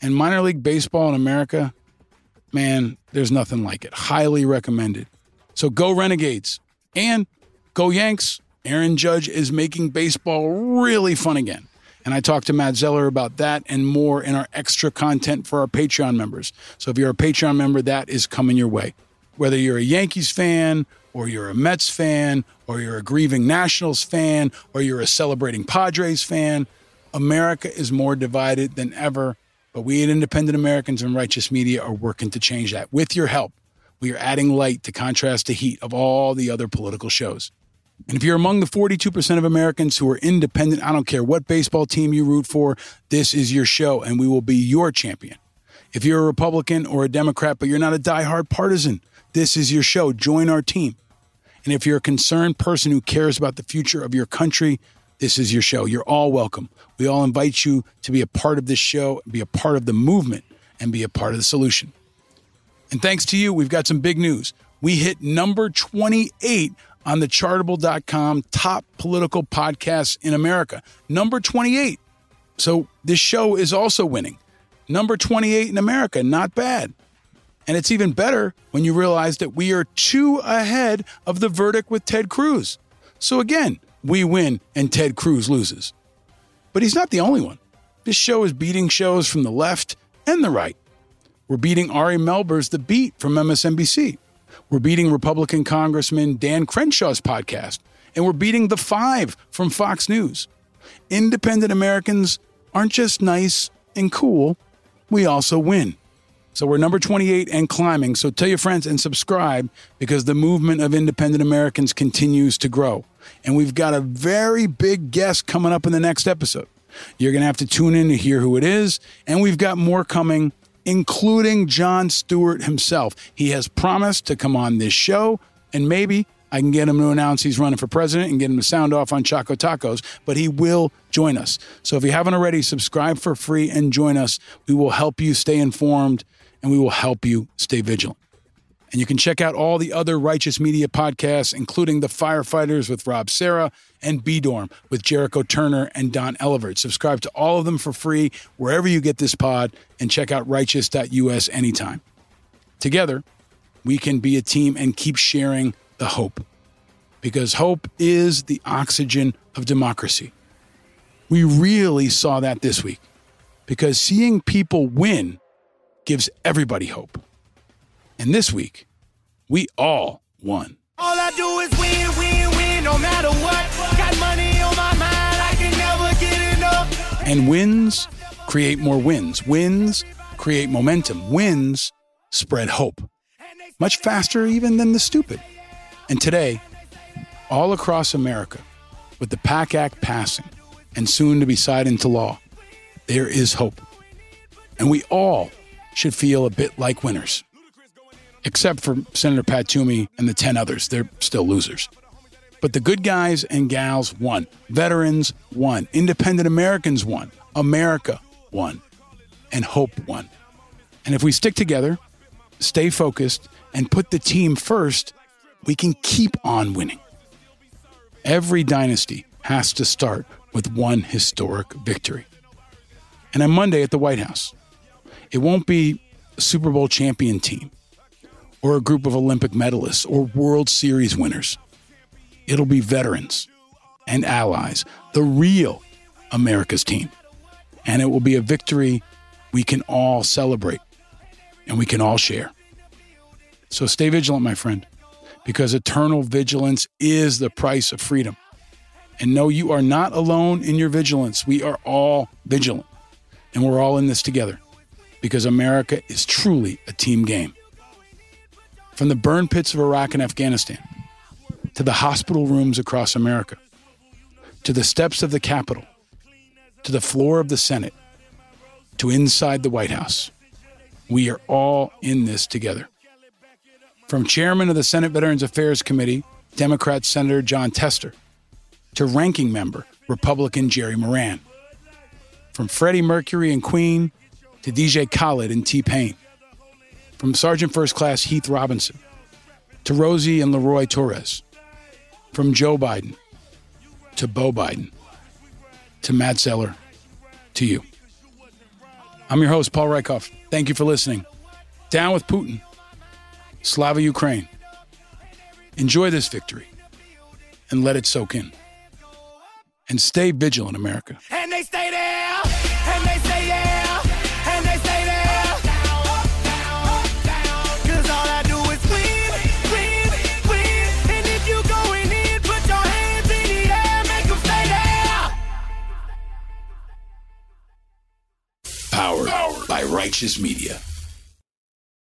And minor league baseball in America, man, there's nothing like it. Highly recommended. So go Renegades and go Yanks Aaron Judge is making baseball really fun again. And I talked to Matt Zeller about that and more in our extra content for our Patreon members. So if you're a Patreon member, that is coming your way. Whether you're a Yankees fan, or you're a Mets fan, or you're a grieving Nationals fan, or you're a celebrating Padres fan, America is more divided than ever. But we at Independent Americans and Righteous Media are working to change that. With your help, we are adding light to contrast the heat of all the other political shows. And if you're among the 42% of Americans who are independent, I don't care what baseball team you root for, this is your show and we will be your champion. If you're a Republican or a Democrat, but you're not a diehard partisan, this is your show. Join our team. And if you're a concerned person who cares about the future of your country, this is your show. You're all welcome. We all invite you to be a part of this show, be a part of the movement, and be a part of the solution. And thanks to you, we've got some big news. We hit number 28 on the chartable.com top political podcasts in America. Number 28. So this show is also winning. Number 28 in America, not bad. And it's even better when you realize that we are two ahead of the verdict with Ted Cruz. So again, we win and Ted Cruz loses. But he's not the only one. This show is beating shows from the left and the right. We're beating Ari Melber's The Beat from MSNBC. We're beating Republican Congressman Dan Crenshaw's podcast. And we're beating The Five from Fox News. Independent Americans aren't just nice and cool, we also win. So we're number 28 and climbing. So tell your friends and subscribe because the movement of independent Americans continues to grow. And we've got a very big guest coming up in the next episode. You're going to have to tune in to hear who it is. And we've got more coming, including Jon Stewart himself. He has promised to come on this show, and maybe I can get him to announce he's running for president and get him to sound off on Choco Tacos, but he will join us. So if you haven't already, subscribe for free and join us. We will help you stay informed and we will help you stay vigilant. And you can check out all the other Righteous Media podcasts, including The Firefighters with Rob Serra and B Dorm with Jericho Turner and Don Elevert. Subscribe to all of them for free wherever you get this pod and check out righteous.us anytime. Together, we can be a team and keep sharing the hope because hope is the oxygen of democracy. We really saw that this week because seeing people win gives everybody hope. And this week, we all won. All I do is win, win, win, no matter what. Got money on my mind, I can never get enough. And wins create more wins. Wins create momentum. Wins spread hope. Much faster even than the stupid. And today, all across America, with the PACT Act passing and soon to be signed into law, there is hope. And we all should feel a bit like winners. Except for Senator Pat Toomey and the 10 others. They're still losers. But the good guys and gals won. Veterans won. Independent Americans won. America won. And hope won. And if we stick together, stay focused, and put the team first, we can keep on winning. Every dynasty has to start with one historic victory. And on Monday at the White House, it won't be Super Bowl champion team or a group of Olympic medalists or World Series winners. It'll be veterans and allies, the real America's team. And it will be a victory we can all celebrate and we can all share. So stay vigilant, my friend, because eternal vigilance is the price of freedom. And no, you are not alone in your vigilance. We are all vigilant, and we're all in this together because America is truly a team game. From the burn pits of Iraq and Afghanistan to the hospital rooms across America to the steps of the Capitol to the floor of the Senate to inside the White House, we are all in this together. From chairman of the Senate Veterans Affairs Committee, Democrat Senator Jon Tester, to ranking member, Republican Jerry Moran. From Freddie Mercury and Queen to DJ Khaled and T Pain. From Sergeant First Class Heath Robinson to Rosie and Leroy Torres. From Joe Biden to Beau Biden to Matt Zeller to you. I'm your host, Paul Rieckhoff. Thank you for listening. Down with Putin. Slava Ukraine. Enjoy this victory. and let it soak in. And stay vigilant, America. And they stay there, by Righteous Media.